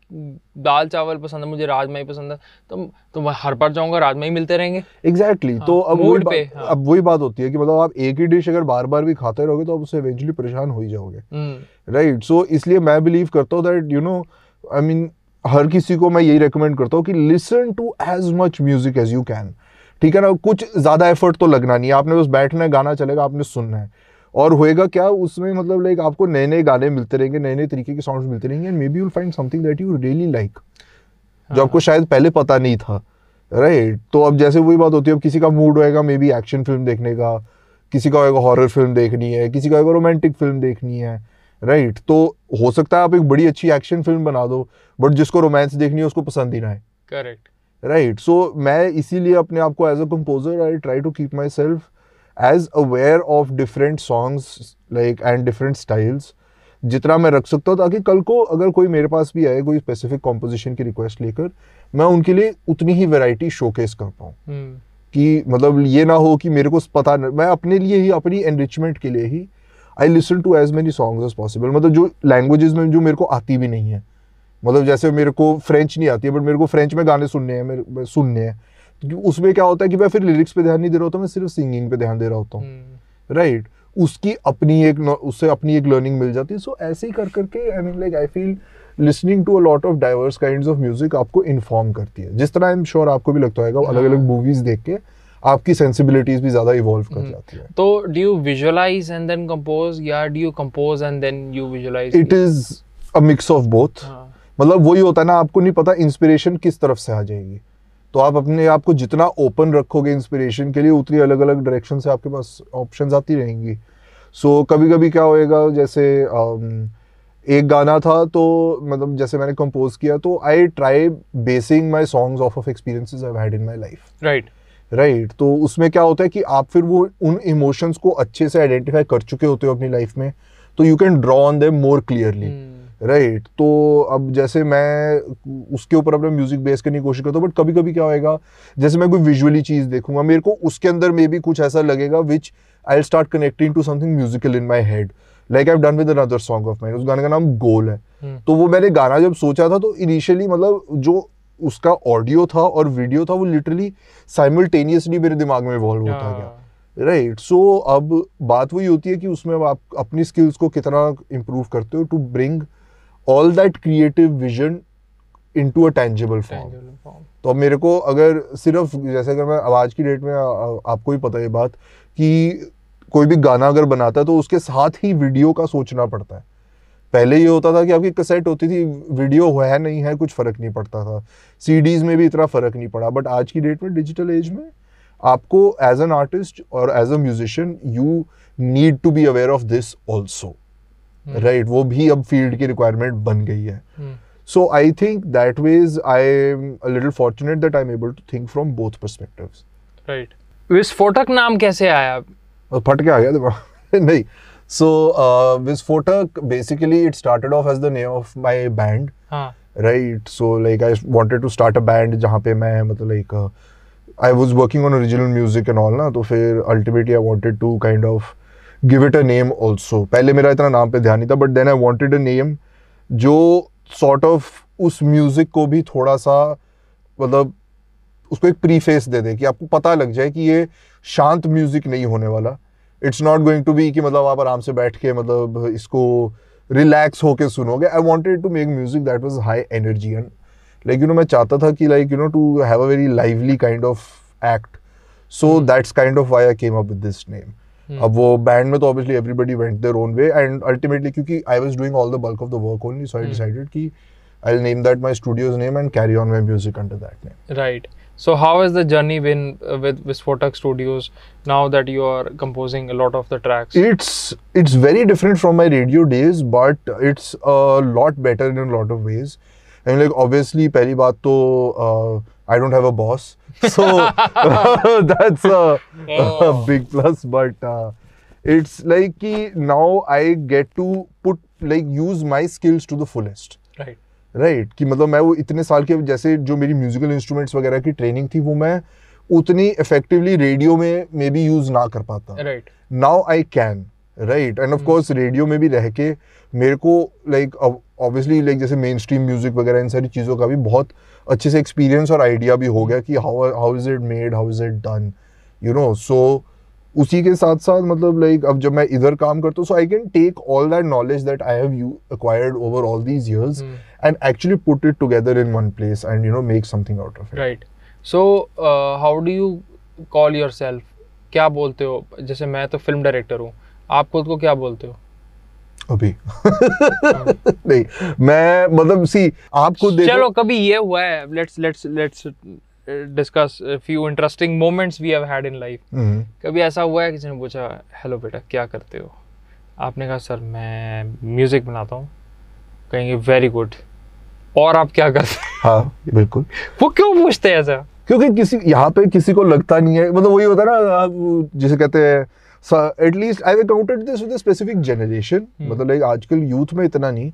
दाल चावल पसंद है मुझे राजमा ही पसंद है तो तो मैं हर बार जाऊँगा राजमा ही मिलते रहेंगे। Exactly exactly. हाँ, तो अब वही पे, हाँ। अब वही बात होती है कि मतलब आप एक ही डिश अगर बार बार भी खाते रहोगे तो आप उससे इवेंचुअली परेशान हो ही जाओगे। हम्म, राइट सो इसलिए मैं बिलीव करता हूँ that you know I mean हर किसी को मैं यही रिकमेंड करता हूँ कि listen to as much music as you can ठीक है ना कुछ ज़्यादा एफर्ट तो लगना नहीं है। आपने बस बैठना है गाना चलेगा आपने सुनना है। और होएगा क्या उसमें मतलब लाइक आपको नए नए गाने मिलते रहेंगे नए नए तरीके के सॉन्ग्स मिलते रहेंगे and maybe you'll find something that you really like जो आपको शायद पहले पता नहीं था राइट तो अब जैसे वही बात होती है अब किसी का मूड होएगा मे बी एक्शन फ़िल्म देखने का किसी का होएगा हॉरर फ़िल्म देखनी है किसी का होएगा रोमांटिक फ़िल्म देखनी है राइट तो हो सकता है आप एक बड़ी अच्छी एक्शन फ़िल्म बना दो बट जिसको रोमांस देखनी है उसको पसंद ही ना है करेक्ट राइट सो मैं इसीलिए अपने आप को as a composer I try to keep myself as aware of different songs like and different styles जितना मैं रख सकता हूँ ताकि कल को अगर कोई मेरे पास भी आए कोई स्पेसिफिक कॉम्पोजिशन की रिक्वेस्ट लेकर मैं उनके लिए उतनी ही वैरायटी शोकेस कर पाऊँ। हम्म, कि मतलब ये ना हो कि मेरे को पता न, मैं अपने लिए ही अपनी एनरिचमेंट के लिए ही I listen to as many songs as possible मतलब जो लैंग्वेजेस में जो मेरे को आती भी नहीं है। मतलब जैसे मेरे को फ्रेंच नहीं आती है बट मेरे को फ्रेंच में गाने सुनने हैं मेरे सुनने हैं। उसमें क्या होता है कि मैं फिर लिरिक्स पे ध्यान नहीं दे रहा होता मैं सिर्फ़ सिंगिंग पे ध्यान दे रहा होता हूँ। हम्म, राइट उसकी अपनी एक उससे अपनी एक लर्निंग मिल जाती है। सो ऐसे ही कर करके I mean like I feel listening to a lot of diverse kinds of music आपको इन्फॉर्म करती है। जिस तरह आई एम श्योर आपको भी लगता होगा अलग अलग। मूवीज़ देख के आपकी सेंसिबिलिटीज भी ज़्यादा इवॉल्व कर हम्म। जाती है। तो do you visualize and then compose या do you compose and then you visualize it is a mix of both मतलब वही होता है ना आपको नहीं पता इंस्पिरेशन किस तरफ़ से आ जाएगी। तो आप अपने आप को जितना ओपन रखोगे इंस्पिरेशन के लिए उतनी अलग अलग डायरेक्शन से आपके पास ऑप्शन आती रहेंगी। सो so, कभी कभी क्या होएगा जैसे um, एक गाना था तो मतलब जैसे मैंने कंपोज किया तो I try basing my songs off off experiences I had in my life right right तो उसमें क्या होता है कि आप फिर वो उन इमोशंस को अच्छे से आइडेंटिफाई कर चुके होते हो अपनी लाइफ में तो you can draw on them more clearly right तो अब जैसे मैं उसके ऊपर अपना म्यूज़िक बेस करने की कोशिश करता हूँ बट कभी कभी क्या होएगा जैसे मैं कोई विजुअली चीज़ देखूँगा मेरे को उसके अंदर मे बी कुछ ऐसा लगेगा which I start connecting to something musical in my head like I done with another song of mine उस गाने का नाम गोल है। हम्म, तो वो मैंने गाना जब सोचा था तो इनिशियली मतलब जो उसका ऑडियो था और वीडियो था वो लिटरली साइमल्टेनियसली मेरे दिमाग में इवॉल्व होता गया। हाँ, राइट सो अब बात वही होती है कि उसमें आप अपनी स्किल्स को कितना इम्प्रूव करते हो to bring all that creative vision into a tangible form तो अब मेरे को अगर सिर्फ़ जैसे अगर मैं आज की डेट में आ, आ, आपको ही पता है ये बात कि कोई भी गाना अगर बनाता है तो उसके साथ ही वीडियो का सोचना पड़ता है। पहले ये होता था कि आपकी कसेट होती थी वीडियो है नहीं है कुछ फ़र्क नहीं पड़ता था। सीडीज में भी इतना फ़र्क नहीं पड़ा। बट आज की डेट में डिजिटल एज में आपको एज एन आर्टिस्ट और as a musician you need to be aware of this also Hmm. Right वो भी अब फ़ील्ड की रिक्वायरमेंट बन गई है। So I think that ways I am little fortunate that I am able to think from both perspective right Visphotak नाम कैसे आया? फट के आ गया दिमाग। नहीं। So Visphotak basically it started off as the name of my band right so like I wanted to start a band हाँ। जहाँ पे मैं मतलब like I was working on original music and all ना तो फिर ultimately I wanted to kind of give it a name also पहले मेरा इतना नाम पे ध्यान नहीं था but then I wanted a name जो सॉर्ट sort ऑफ़ of उस म्यूज़िक को भी थोड़ा सा मतलब उसको एक प्रीफेस दे दे कि आपको पता लग जाए कि ये शांत म्यूज़िक नहीं होने वाला। It's not going to be कि मतलब आप आराम से बैठ के मतलब इसको रिलैक्स होके सुनोगे। I wanted to make music that was high energy and like you know मैं चाहता था कि like you know to have a very lively kind of act so that's kind of why I came up with this name अब वो band में तो obviously everybody went their own way and ultimately क्योंकि I was doing all the bulk of the work only so I decided कि I will name that my studio's name and carry on my music under that name right so how is the journey been with Visphotak Studios now that you are composing a lot of the tracks it's it's very different from my radio days but it's a lot better in a lot of ways I like obviously पहली बात तो I don't have a boss so that's a, oh. a big plus but uh, it's like कि now I get to put like use my skills to the fullest Right. Right right, कि मतलब मैं वो इतने साल के जैसे जो मेरी म्यूजिकल इंस्ट्रूमेंट्स वगैरह की ट्रेनिंग थी वो मैं उतनी इफेक्टिवली रेडियो में मे बी यूज़ ना कर पाता Right. Now I can write and of course radio में भी रह के मेरे को लाइक ऑब्वियसली लाइक जैसे मेन स्ट्रीम म्यूज़िक वगैरह इन सारी चीज़ों का भी बहुत अच्छे से एक्सपीरियंस और आइडिया भी हो गया कि how how is it made how is it done you know so उसी के साथ साथ मतलब लाइक अब जब मैं इधर काम करता हूँ so I can take all that knowledge that I have you acquired over all these years. And actually put it together in one place and you know make something out of it Right. So uh, how do you call yourself? क्या बोलते हो जैसे मैं तो film director हूँ आप खुद को क्या बोलते हो अभी। नहीं मैं मतलब सी आपको देखो। चलो कभी ये हुआ है let's let's let's discuss few interesting moments we have had in life कभी ऐसा हुआ है किसी ने पूछा हेलो बेटा क्या करते हो? आपने कहा सर मैं म्यूज़िक बनाता हूँ। कहेंगे वेरी गुड और आप क्या करते हो? हाँ बिल्कुल। वो क्यों पूछते हैं ऐसा? क्योंकि किसी यहाँ पे किसी को लगता नहीं है। मतलब वही होता है ना जिसे कहते हैं at least I counted this with specific generation. मतलब लाइक आजकल यूथ में इतना नहीं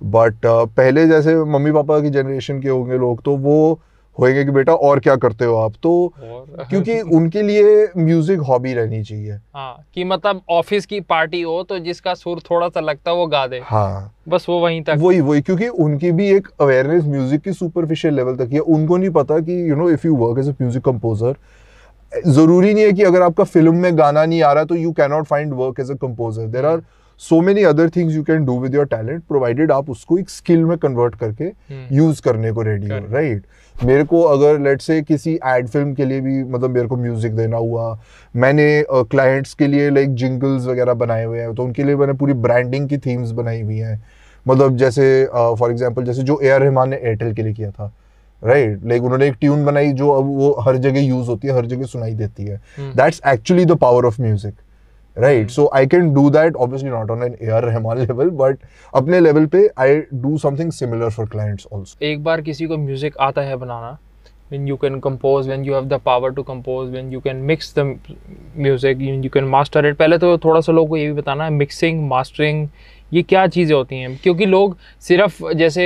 बट uh, पहले जैसे मम्मी पापा की जनरेशन के होंगे लोग तो वो होंगे कि बेटा और क्या करते हो आप? तो और? क्योंकि उनके लिए म्यूज़िक हॉबी रहनी चाहिए। हाँ कि मतलब ऑफ़िस की पार्टी हो तो जिसका सुर थोड़ा सा लगता है वो गा दे। हाँ। बस वो वहीं तक। वही वही क्योंकि उनकी भी एक अवेयरनेस म्यूज़िक की सुपरफिशियल लेवल तक है उनको नहीं पता कि you know if you work as a music composer ज़रूरी नहीं है कि अगर आपका फ़िल्म में गाना नहीं आ रहा तो you cannot find work as a composer there are so many other things you can do with your talent provided आप उसको एक स्किल में कन्वर्ट करके। यूज़ करने को रेडी हो राइट मेरे को अगर लेट से किसी एड फ़िल्म के लिए भी मतलब मेरे को म्यूज़िक देना हुआ मैंने क्लाइंट्स के लिए लाइक जिंगल्स वगैरह बनाए हुए हैं तो उनके लिए मैंने पूरी ब्रांडिंग की थीम्स बनाई हुई हैं। मतलब जैसे फॉर uh, एग्ज़ाम्पल जैसे जो ए आर रहमान ने एयरटेल के लिए किया था राइट लाइक उन्होंने एक ट्यून बनाई जो अब वो हर जगह यूज़ होती है हर जगह सुनाई देती है। That's actually the power of music right so I can do that obviously not on an A R Rahman level but अपने लेवल पे I do something similar for clients also एक बार किसी को म्यूज़िक आता है बनाना when you can compose when you have the power to compose when you can mix the music you, you can master it. पहले तो थोड़ा सा लोगों को ये भी बताना है मिक्सिंग मास्टरिंग ये क्या चीज़ें होती हैं? क्योंकि लोग सिर्फ़ जैसे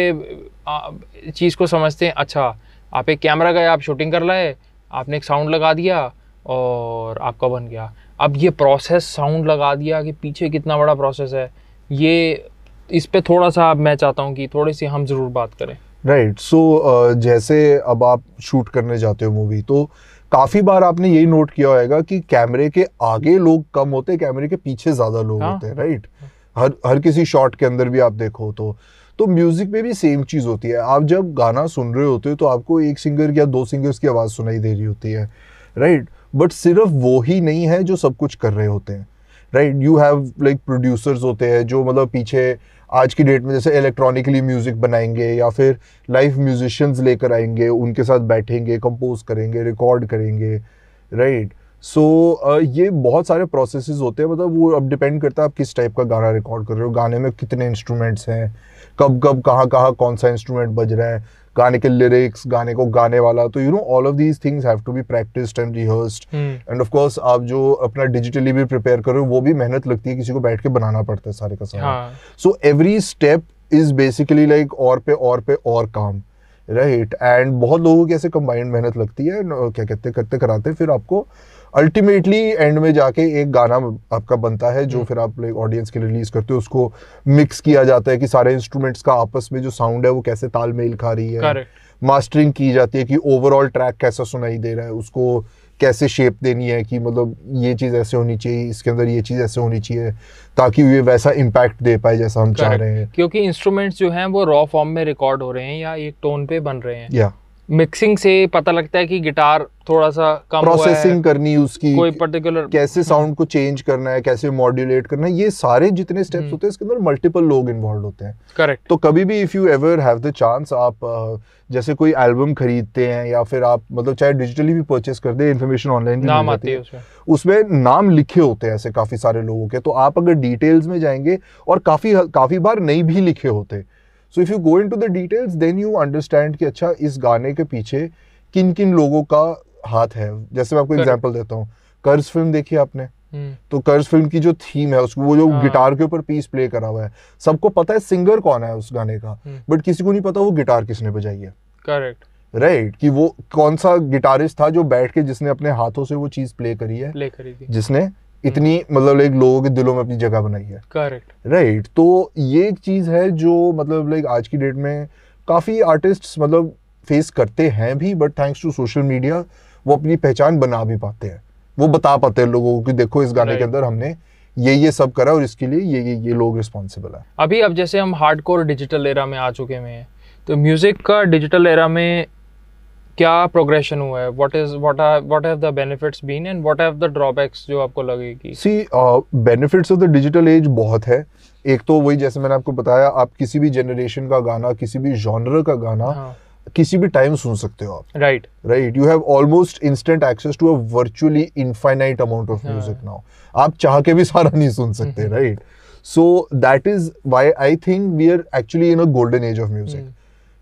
चीज़ को समझते हैं अच्छा आप एक कैमरा गए आप शूटिंग कर लाए आपने एक साउंड लगा दिया और आपका बन गया। अब ये प्रोसेस साउंड लगा दिया कि पीछे कितना बड़ा प्रोसेस है। ये इस पर थोड़ा सा मैं चाहता हूँ कि थोड़ी सी हम ज़रूर बात करें। Right right. So so, uh, जैसे अब आप शूट करने जाते हो मूवी तो काफ़ी बार आपने यही नोट किया होगा कि कैमरे के आगे लोग कम होते हैं कैमरे के पीछे ज़्यादा लोग हाँ। होते हैं राइट हर हर किसी शॉट के अंदर भी आप देखो तो तो म्यूज़िक में भी सेम चीज़ होती है। आप जब गाना सुन रहे होते हो तो आपको एक सिंगर या दो सिंगर्स की आवाज़ सुनाई दे रही होती है राइट बट सिर्फ़ वो ही नहीं है जो सब कुछ कर रहे होते हैं right you have like producers होते हैं जो मतलब पीछे आज की डेट में जैसे इलेक्ट्रॉनिकली म्यूज़िक बनाएँगे या फिर लाइव म्यूजिशियंस लेकर आएँगे, उनके साथ बैठेंगे कंपोज करेंगे रिकॉर्ड करेंगे राइट सो so, uh, ये बहुत सारे प्रोसेसेस होते हैं। मतलब वो अब डिपेंड करता है आप किस टाइप का गाना रिकॉर्ड कर रहे हो। गाने में कितने इंस्ट्रूमेंट्स हैं? कब कब कहाँ कहाँ कौन सा इंस्ट्रूमेंट बज रहा है? गाने के लिरिक्स गाने को गाने वाला। तो you know all of these things have to be practised and rehearsed and of course आप जो अपना डिजिटली भी प्रिपेयर कर रहे हो वो भी मेहनत लगती है किसी को बैठ के बनाना पड़ता है सारे का सारा। So every step is basically like और पे और पे और काम। Right right? एंड बहुत लोगों की ऐसे कंबाइंड मेहनत लगती है। क्या कहते करते कराते फिर आपको अल्टीमेटली एंड में जाके एक गाना आपका बनता है जो फिर आप ऑडियंस के लिए रिलीज़ करते हो उसको मिक्स किया जाता है कि सारे इंस्ट्रूमेंट्स का आपस में जो साउंड है वो कैसे तालमेल खा रही है। मास्टरिंग की जाती है कि ओवरऑल ट्रैक कैसा सुनाई दे रहा है उसको कैसे शेप देनी है कि मतलब ये चीज़ ऐसे होनी चाहिए इसके अंदर ये चीज़ ऐसे होनी चाहिए ताकि ये वैसा इम्पैक्ट दे पाए जैसा हम चाह रहे हैं। क्योंकि इंस्ट्रूमेंट्स जो हैं वो रॉ फॉर्म में रिकॉर्ड हो रहे हैं या एक टोन पे बन रहे हैं। या मिक्सिंग से पता लगता है कि गिटार थोड़ा सा कम हुआ है। प्रोसेसिंग करनी उसकी कोई पर्टिकुलर कैसे साउंड को चेंज करना है कैसे मॉड्यूलेट करना है ये सारे जितने स्टेप्स हम्म। होते हैं इसके अंदर मल्टीपल लोग इन्वॉल्व होते हैं। करेक्ट तो कभी भी if you ever have the chance आप जैसे कोई एल्बम खरीदते हैं या फिर आप मतलब चाहे डिजिटली भी परचेस कर दे इन्फॉर्मेशन ऑनलाइन नाम आती है। है उसमें। उसमें नाम लिखे होते हैं ऐसे काफ़ी सारे लोगों के तो आप अगर डिटेल्स में जाएँगे और काफ़ी काफ़ी बार नहीं भी लिखे होते so if you go into the details then you understand कि अच्छा इस गाने के पीछे किन किन लोगों का हाथ है। जैसे मैं आपको. एग्जांपल देता हूँ। कर्ज फ़िल्म देखी आपने? हम्म, तो कर्ज फ़िल्म की जो थीम है उसको वो जो हाँ। गिटार के ऊपर पीस प्ले करा हुआ है। सबको पता है सिंगर कौन है उस गाने का। हम्म। बट किसी को नहीं पता वो गिटार किसने बजाई है। करेक्ट राइट right, कि वो कौन सा गिटारिस्ट था जो बैठ के जिसने अपने हाथों से वो चीज़ प्ले करी है। प्ले करी थी। जिसने इतनी मतलब लाइक लोगों के दिलों में अपनी जगह बनाई है करेक्ट राइट right. तो ये एक चीज़ है जो मतलब लाइक आज की डेट में काफ़ी आर्टिस्ट मतलब फेस करते हैं भी but thanks to social media वो अपनी पहचान बना भी पाते हैं वो बता पाते हैं लोगों को कि देखो इस गाने right. के अंदर हमने ये ये सब करा और इसके लिए ये ये ये लोग रिस्पॉन्सिबल है अभी अब जैसे हम हार्डकोर डिजिटल एरा में आ चुके हुए हैं तो म्यूज़िक का डिजिटल एरा में क्या प्रोग्रेशन हुआ है? What is what are what have the benefits been and what have the drawbacks जो आपको लगेगी? See benefits of the digital age बहुत है। एक तो वही जैसे मैंने आपको बताया आप किसी भी जनरेशन का गाना किसी भी जॉनर का गाना हाँ। किसी भी टाइम सुन सकते हो आप। Right right you have almost instant access to a virtually infinite amount of. Music now आप चाह के भी सारा नहीं सुन सकते right so that is why I think we are actually in a golden age of music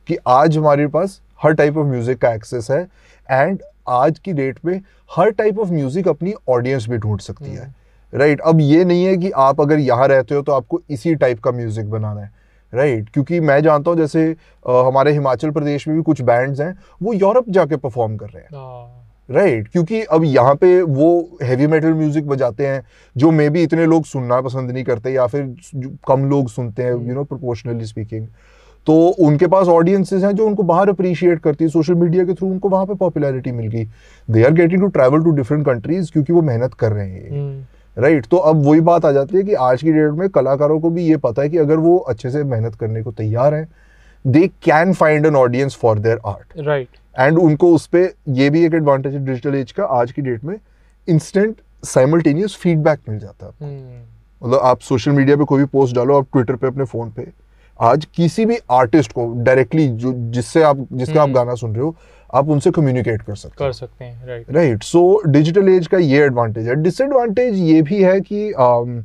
कि आज हमारे पास हर टाइप ऑफ़ म्यूज़िक का एक्सेस है एंड आज की डेट में हर टाइप ऑफ़ म्यूज़िक अपनी ऑडियंस भी ढूंढ सकती है। Right right? अब ये नहीं है कि आप अगर यहाँ रहते हो तो आपको इसी टाइप का म्यूज़िक बनाना है। Right right? क्योंकि मैं जानता हूँ जैसे अ, हमारे हिमाचल प्रदेश में भी कुछ बैंड्स हैं वो यूरोप जाके परफॉर्म कर रहे हैं। राइट right, क्योंकि अब यहाँ पे वो हैवी मेटल म्यूज़िक बजाते हैं जो मे भी इतने लोग सुनना पसंद नहीं करते या फिर कम लोग सुनते हैं यू नो प्रोपोर्शनली स्पीकिंग तो उनके पास ऑडियंसेस हैं जो उनको बाहर अप्रिशिएट करती है। सोशल मीडिया के थ्रू उनको वहाँ पे पॉपुलैरिटी मिल गई। They are getting to travel to different countries क्योंकि वो मेहनत कर रहे हैं। हम्म, राइट तो अब वही बात आ जाती है कि आज की डेट में कलाकारों को भी ये पता है कि अगर वो अच्छे से मेहनत करने को तैयार हैं they can find an audience for their art right and उनको उस पर यह भी एक एडवांटेज है डिजिटल एज का आज की डेट में इंस्टेंट साइमल्टेनियस फीडबैक मिल जाता है हम्म, मतलब आप सोशल मीडिया पे कोई भी पोस्ट डालो आप ट्विटर पे अपने फ़ोन पे आज किसी भी आर्टिस्ट को डायरेक्टली जो जिससे आप जिसका आप हम्म। गाना सुन रहे हो आप उनसे कम्युनिकेट कर सकते कर सकते हैं right right so digital age का ये एडवांटेज है। डिसएडवांटेज ये भी है कि um,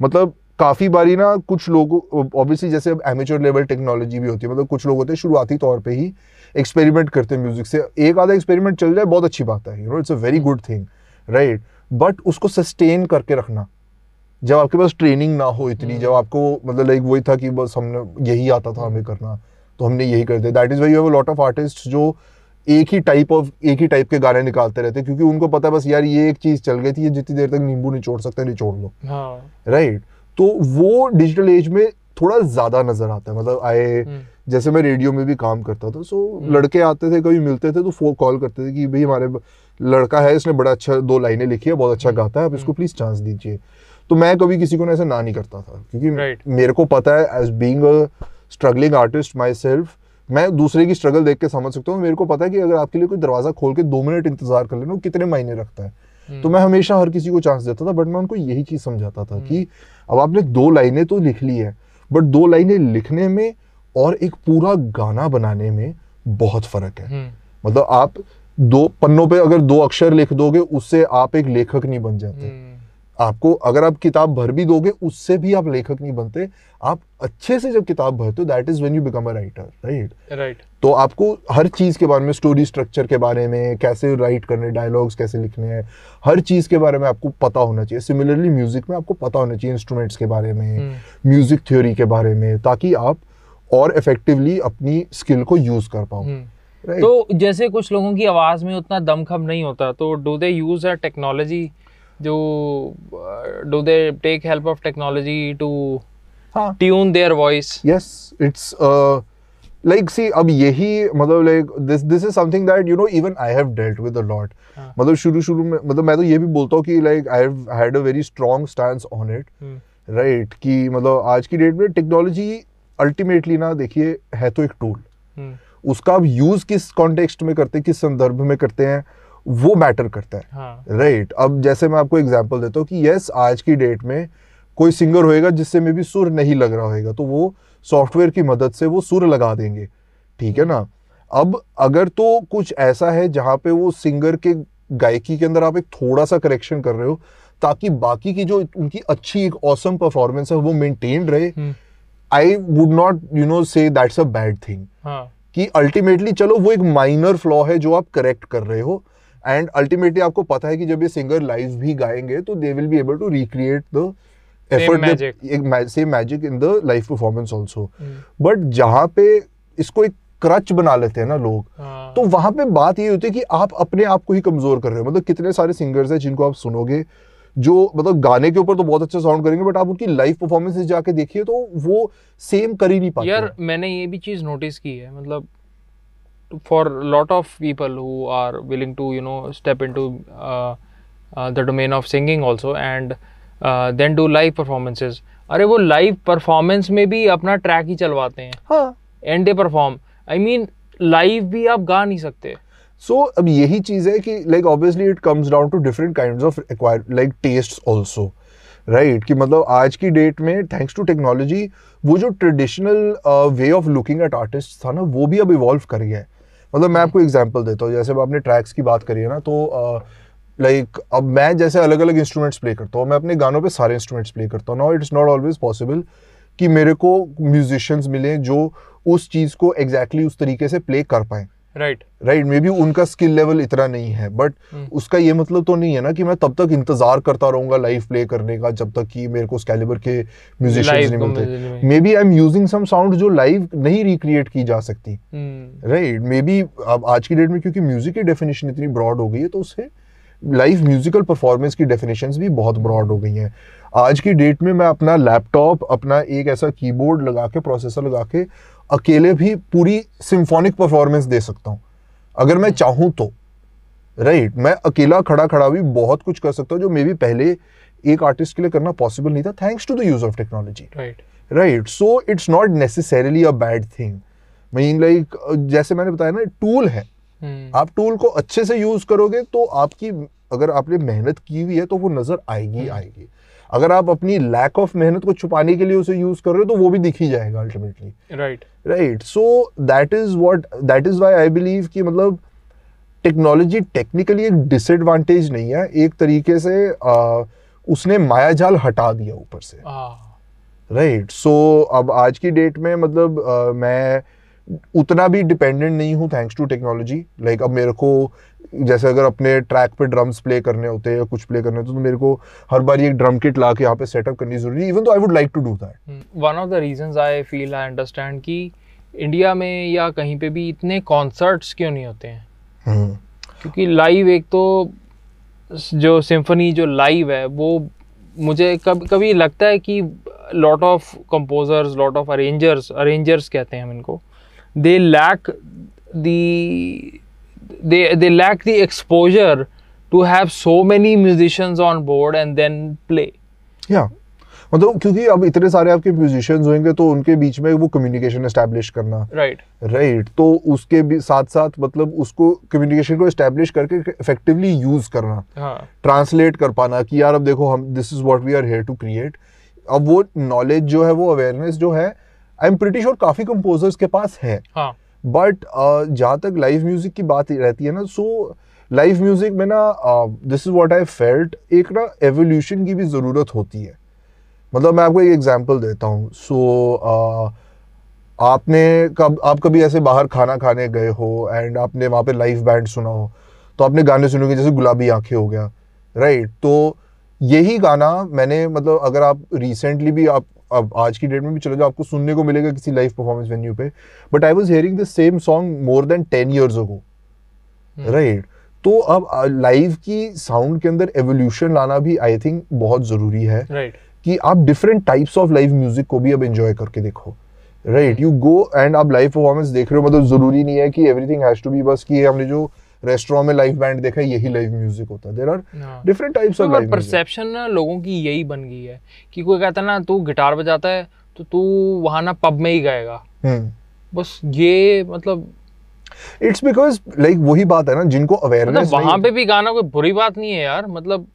मतलब काफ़ी बारी ना कुछ लोगों ऑब्वियसली जैसे अब एमेचर लेवल टेक्नोलॉजी भी होती है मतलब कुछ लोग होते हैं शुरुआती तौर पे ही एक्सपेरिमेंट करते हैं म्यूज़िक से। एक आधा एक्सपेरिमेंट चल जाए बहुत अच्छी बात है you know it's a very good thing right but उसको सस्टेन करके रखना जब आपके पास ट्रेनिंग ना हो इतनी जब आपको मतलब लाइक वही था कि बस हमने यही आता था हमें करना तो हमने यही कर दिया। That is why you have a lot of artist जो एक ही टाइप ऑफ़ एक ही टाइप के गाने निकालते रहते क्योंकि उनको पता है बस यार ये एक चीज़ चल गई थी ये जितनी देर तक नींबू निचोड़ सकते हैं निचोड़ लो। हाँ। राइट तो वो डिजिटल एज में थोड़ा ज़्यादा नज़र आता है मतलब आए हम्म, जैसे मैं रेडियो में भी काम करता था सो लड़के आते थे कभी मिलते थे तो फ़ोन कॉल करते थे कि भाई हमारे लड़का है इसने बड़ा अच्छा दो लाइनें लिखी है बहुत अच्छा गाता है आप इसको प्लीज़ चांस दीजिए। तो मैं कभी किसी को ना ऐसे ना नहीं करता था क्योंकि Right. मेरे को पता है as being a struggling artist myself मैं दूसरे की स्ट्रगल देख के समझ सकता हूँ मेरे को पता है कि अगर आपके लिए कोई दरवाज़ा खोल के दो मिनट इंतज़ार कर लेना कितने मायने रखता है hmm. तो मैं हमेशा हर किसी को चांस देता था बट मैं उनको यही चीज़ समझाता था hmm. कि अब आपने दो लाइनें तो लिख ली है बट दो लाइनें लिखने में और एक पूरा गाना बनाने में बहुत फ़र्क है हम्म, मतलब आप दो पन्नों पे अगर दो अक्षर लिख दोगे उससे आप एक लेखक नहीं बन जाते हम्म, आपको अगर आप किताब भर भी दोगे उससे भी आप लेखक नहीं बनते आप अच्छे से जब किताब भरते हो that is when you become a writer right right तो आपको हर चीज़ के बारे में स्टोरी स्ट्रक्चर के बारे में कैसे राइट करने डायलॉग्स कैसे लिखने हैं हर चीज़ के बारे में आपको पता होना चाहिए सिमिलरली म्यूज़िक में आपको पता होना चाहिए इंस्ट्रूमेंट्स के बारे में। म्यूज़िक थ्योरी के बारे में ताकि आप और इफेक्टिवली अपनी स्किल को यूज़ कर पाओ हम्म। Right? तो जैसे कुछ लोगों की आवाज़ में उतना दमखम नहीं होता तो do they use a technology जो do they take help of technology to हाँ। Tune their voice yes it's uh like see अब यही मतलब like this this is something that you know even I have dealt with a lot हाँ. मतलब शुरू शुरू में मतलब मैं तो ये भी बोलता हूँ कि like I have had a very strong stance on it hmm, right कि मतलब आज की डेट में टेक्नोलॉजी अल्टीमेटली ना देखिए है तो एक टूल हम्म, उसका आप यूज़ किस कॉन्टेक्स्ट में करते हैं किस संदर्भ में करते हैं वो मैटर करता है। हाँ। राइट अब जैसे मैं आपको एग्ज़ाम्पल देता हूँ कि यस आज की डेट में कोई सिंगर होएगा जिससे में भी सुर नहीं लग रहा होएगा तो वो सॉफ्टवेयर की मदद से वो सुर लगा देंगे। ठीक है ना? अब अगर तो कुछ ऐसा है जहाँ पे वो सिंगर के गायकी के अंदर आप एक थोड़ा सा करेक्शन कर रहे हो ताकि बाकी की जो उनकी अच्छी एक ऑसम परफॉर्मेंस है वो मेंटेन रहे। I would not you know say that's a bad thing कि अल्टीमेटली चलो वो एक माइनर फ्लॉ है जो आप करेक्ट कर रहे हो एंड अल्टीमेटली आपको पता है कि जब ये सिंगर लाइव भी गाएँगे तो they will be able to recreate the. Effort same magic in the live performance hmm, but जहाँ पे इसको एक क्रच बना लेते हैं ना लोग हाँ, तो वहाँ पे बात ये होती है कि आप अपने आप को ही कमज़ोर कर रहे हो। मतलब कितने सारे सिंगर्स हैं जिनको आप सुनोगे जो मतलब गाने के ऊपर तो बहुत अच्छा साउंड करेंगे बट आप उनकी लाइव परफॉर्मेंसेस जाके देखिए तो वो सेम कर ही नहीं पाते। यार मैंने ये भी चीज़ नोटिस की है मतलब for lot of people who are willing to you know step into the domain of singing also and then do live performances अरे वो लाइव परफॉर्मेंस में भी अपना ट्रैक ही चलवाते हैं। And they perform I mean live भी आप गा नहीं सकते। सो अब यही चीज़ है कि like obviously it comes down to different kinds of like taste also right कि मतलब आज की डेट में थैंक्स टू टेक्नोलॉजी वो जो traditional way of looking at artist था ना वो भी अब इवॉल्व कर गया है। मतलब मैं आपको एग्ज़ाम्पल देता हूँ जैसे आपने ट्रैक्स की बात करी है ना तो लाइक अब मैं जैसे अलग अलग इंस्ट्रूमेंट्स प्ले करता हूँ मैं अपने गानों पे सारे इंस्ट्रूमेंट्स प्ले करता हूँ। Now it's not always possible कि मेरे को म्यूजिशियंस मिले जो उस चीज़ को एग्जैक्टली exactly उस तरीके से प्ले कर पाएँ। राइट राइट मे बी उनका स्किल लेवल इतना नहीं है बट हम्म। उसका ये मतलब तो नहीं है ना कि मैं तब तक इंतज़ार करता रहूँगा लाइव प्ले करने का जब तक कि मेरे को उस कैलिबर के म्यूजिशियंस नहीं मिलते। मिलते- maybe I am using some sound जो लाइव नहीं रिक्रिएट की जा सकती। राइट मे बी अब आज की डेट में क्योंकि म्यूज़िक की डेफिनेशन इतनी ब्रॉड हो गई है तो उससे लाइव म्यूजिकल परफॉर्मेंस की डेफिनेशंस भी बहुत ब्रॉड हो गई हैं। आज की डेट में मैं अपना लैपटॉप अपना एक ऐसा कीबोर्ड लगा के प्रोसेसर लगा के अकेले भी पूरी सिम्फोनिक परफॉर्मेंस दे सकता हूँ। अगर मैं चाहूँ तो राइट right, मैं अकेला खड़ा खड़ा भी बहुत कुछ कर सकता हूँ जो मे बी पहले एक आर्टिस्ट के लिए करना पॉसिबल नहीं था thanks to the use of technology right right so it's not necessarily a bad thing mean like जैसे मैंने बताया ना टूल है। हम्म, आप टूल को अच्छे से यूज़ करोगे तो आपकी अगर आपने मेहनत की हुई है तो वो नज़र आएगी hmm. आएगी। अगर आप अपनी लैक ऑफ़ मेहनत को छुपाने के लिए उसे यूज़ कर रहे हो तो वो भी दिख ही जाएगा ultimately right right so that is what that is why I believe कि मतलब टेक्नोलॉजी टेक्निकली एक डिसएडवांटेज नहीं है. एक तरीके से आ, उसने मायाजाल हटा दिया ऊपर से. Right so right. so, अब आज की डेट में मतलब अ, मैं उतना भी डिपेंडेंट नहीं हूँ थैंक्स टू टेक्नोलॉजी लाइक अब मेरे को जैसे अगर अपने ट्रैक पे ड्रम्स प्ले करने होते हैं या कुछ प्ले करने होते हैं तो मेरे को हर बार एक ड्रम किट ला के यहाँ पे सेटअप करनी ज़रूरी है। इवन तो I would like to do that one of the reasons I feel I understand कि इंडिया में या कहीं पे भी इतने कॉन्सर्ट्स क्यों नहीं होते हैं? क्योंकि लाइव एक तो जो सिम्फनी जो लाइव है वो मुझे कभी कभी लगता है कि lot of composers lot of arrangers arrangers कहते हैं हम इनको। They lack the they they lack the exposure to have so many musicians on board and then play. या मतलब क्योंकि अब इतने सारे आपके म्यूजिशियंस होंगे तो उनके बीच में वो कम्युनिकेशन एस्टेब्लिश करना। Right right. राइट right, तो उसके भी साथ साथ मतलब उसको कम्युनिकेशन को एस्टेब्लिश करके इफेक्टिवली यूज़ करना। ट्रांसलेट हाँ कर पाना कि यार अब देखो हम this is what we are here to create अब वो नॉलेज जो है वो अवेयरनेस जो है आई एम प्रिटी श्योर काफ़ी कंपोजर्स के पास है। हाँ। बट जहाँ तक लाइव म्यूज़िक की बात रहती है ना सो लाइव म्यूज़िक में ना this is what I felt एक ना एवोल्यूशन की भी ज़रूरत होती है मतलब मैं आपको एक एग्जांपल देता हूँ सो so, आपने कब आप कभी ऐसे बाहर खाना खाने गए हो एंड आपने वहाँ पे लाइव बैंड सुना हो तो आपने गाने सुनोगे जैसे गुलाबी आँखें हो गया राइट right? तो यही गाना मैंने मतलब अगर आप रिसेंटली भी आप अब आज की डेट में भी चले जाओ आपको सुनने को मिलेगा किसी लाइव परफॉर्मेंस वेन्यू पे। But I was hearing the same song more than ten years ago right तो अब लाइव की साउंड के अंदर एवोल्यूशन लाना भी आई थिंक बहुत ज़रूरी है। राइट कि आप different types of live music को भी अब एंजॉय करके देखो। राइट यू गो एंड आप लाइव परफॉर्मेंस देख रहे हो मतलब ज़रूरी नहीं है कि एवरीथिंग हैज़ टू बी बस कि हमने जो रेस्टोरेंट में लाइव बैंड देखा है यही लाइव म्यूज़िक होता है। There are. Different types of live perception ना लोगों की यही बन गई है कि कोई कहता है ना तू गिटार बजाता है तो तू वहाँ ना पब में ही गाएगा। बस ये मतलब इट्स बिकॉज़ लाइक वही बात है ना जिनको अवेयरनेस मतलब वहाँ पे भी गाना कोई बुरी बात नहीं है यार मतलब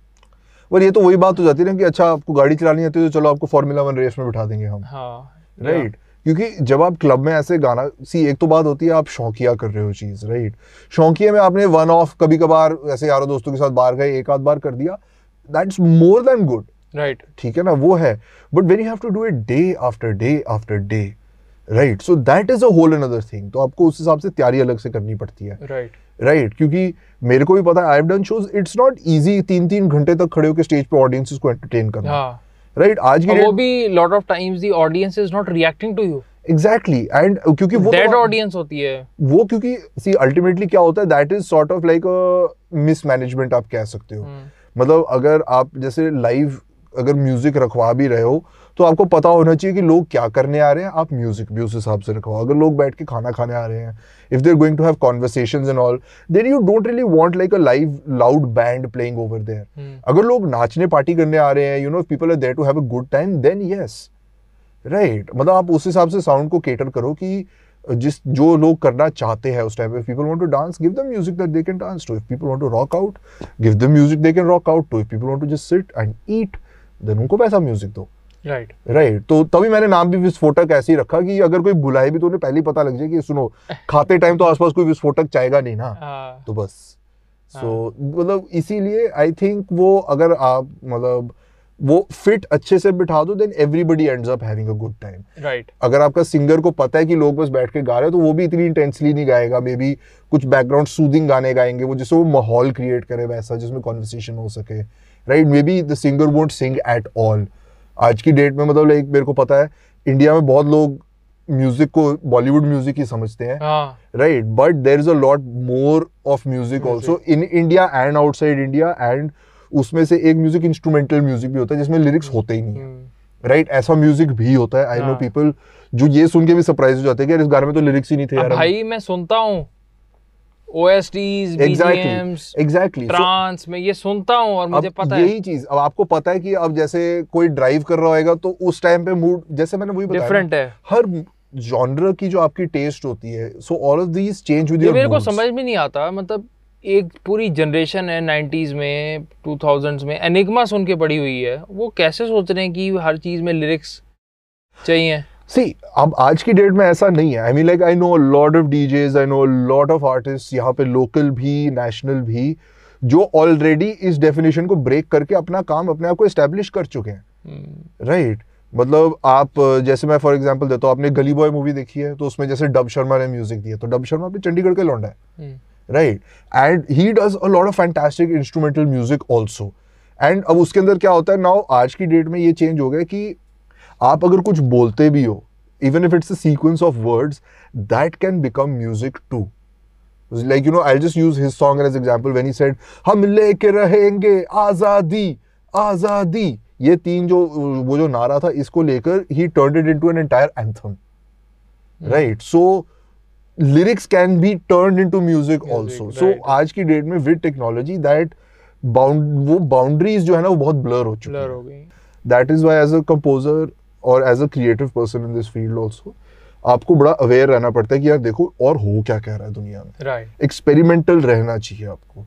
और ये तो वही बात हो जाती है ना कि अच्छा आपको गाड़ी चलानी आती है तो चलो आपको फॉर्मूला वन रेस में बिठा देंगे हम। हाँ राइट क्योंकि जब आप क्लब में ऐसे गाना सी एक तो बात होती है आप शौकिया कर रहे हो चीज़ राइट शौकिया में आपने वन ऑफ़ कभी कभार ऐसे यारों दोस्तों के साथ बाहर गए एक आध बार कर दिया that's more than good right ठीक है ना? वो है. But when you have to do it day after day after day right so that is a whole another thing तो आपको उस हिसाब से तैयारी अलग से करनी पड़ती है. Right right. राइट right, क्योंकि मेरे को भी पता है I have done shows it's not easy तीन तीन घंटे तक खड़े होकर स्टेज पे ऑडियंसेस को एंटरटेन करना. हाँ. Right right? आज की वो भी lot of times the audience is not reacting to you exactly and क्योंकि वो डेड तो- ऑडियंस होती है वो क्योंकि सी अल्टीमेटली क्या होता है that is sort of like mismanagement आप कह सकते हो hmm. मतलब अगर आप जैसे लाइव अगर म्यूज़िक रखवा भी रहे हो तो आपको पता होना चाहिए कि लोग क्या करने आ रहे हैं। आप म्यूज़िक भी उस हिसाब से रखवाओ। अगर लोग बैठ के खाना खाने आ रहे हैं if they're going to have conversation and all then you don't really want like a live loud band playing over there अगर लोग नाचने पार्टी करने आ रहे हैं you know people are there to have a good time then yes right मतलब आप उस हिसाब से साउंड को केटर करो कि जिस जो लोग करना चाहते हैं उस टाइम पे people want to dance give them music that they can dance to if people want to rock out give them music they can rock out to if people want to just sit and eat then उनको वैसा music दो। Right right तो तभी मैंने नाम भी विस्फोटक ऐसे ही रखा कि अगर कोई बुलाए भी तो उन्हें पहले ही पता लग जाए कि सुनो खाते टाइम तो आसपास कोई विस्फोटक चाहेगा नहीं ना। हाँ। तो बस। सो मतलब इसीलिए आई थिंक वो अगर आप मतलब वो फिट अच्छे से बिठा दो then everybody ends up having a good time right अगर आपका सिंगर को पता है कि लोग बस बैठ के गा रहे हैं तो वो भी इतनी इंटेंसली नहीं गाएगा। मे बी कुछ बैकग्राउंड सूदिंग गाने गाएँगे वो जिससे वो माहौल क्रिएट करे वैसा जिसमें कॉन्वर्सेशन हो सके। Right maybe the singer won't sing at all आज की डेट में मतलब लाइक मेरे को पता है इंडिया में बहुत लोग म्यूज़िक को बॉलीवुड म्यूज़िक ही समझते हैं right but there is a lot more of music also in India and outside India and उसमें से एक म्यूज़िक इंस्ट्रूमेंटल म्यूज़िक भी होता है जिसमें लिरिक्स होते ही नहीं है हम्म, राइट ऐसा म्यूज़िक भी होता है आई नो। पीपल जो ये सुन के भी सरप्राइज़ हो जाते हैं कि यार इस गाने में तो लिरिक्स ही नहीं थे यार भाई मैं सुनता हूँ OSTs exactly BGMs exactly trance में ये सुनता हूँ और मुझे पता है। यही चीज़ अब आपको पता है कि अब जैसे कोई ड्राइव कर रहा होगा तो उस टाइम पे मूड जैसे मैंने वही बताया डिफरेंट है। हर जॉनर की जो आपकी टेस्ट होती है so all of these change with your मेरे को समझ में नहीं आता मतलब एक पूरी जनरेशन है 90s में 2000s में एनिग्मा सुन के पड़ी हुई है वो कैसे सोच रहे हैं कि हर चीज़ में लिरिक्स चाहिए? सी अब आज की डेट में ऐसा नहीं है. I mean like I know lot of DJs I know lot of artist यहाँ पे लोकल भी नेशनल भी जो ऑलरेडी इस डेफिनेशन को ब्रेक करके अपना काम अपने आप को एस्टेब्लिश कर चुके हैं. राइट मतलब आप जैसे मैं फॉर एग्जांपल देता हूँ आपने गली बॉय मूवी देखी है तो उसमें जैसे डब शर्मा ने म्यूज़िक दिया तो डब शर्मा अपने चंडीगढ़ के लौंडा है. Right and he does a lot of fantastic instrumental music also and अब उसके अंदर क्या होता है नाउ आज की डेट में ये चेंज हो गया कि आप अगर कुछ बोलते भी हो even if it's a sequence of words that can become music to like you know i'll just use his song as example when he said हम लेके रहेंगे आज़ादी आज़ादी. ये तीन जो वो जो नारा था इसको लेकर ही turn it into an entire anthem right so lyrics can be turn into music Music, also so आज की डेट में विद टेक्नोलॉजी दैट बाउंड वो बाउंड्रीज जो है ना वो बहुत ब्लर हो चुकी है। गई। That is why as a composer और as a creative person in this field also आपको बड़ा अवेयर रहना पड़ता है कि यार देखो और हो क्या कह रहा है दुनिया में। राइट एक्सपेरिमेंटल रहना चाहिए आपको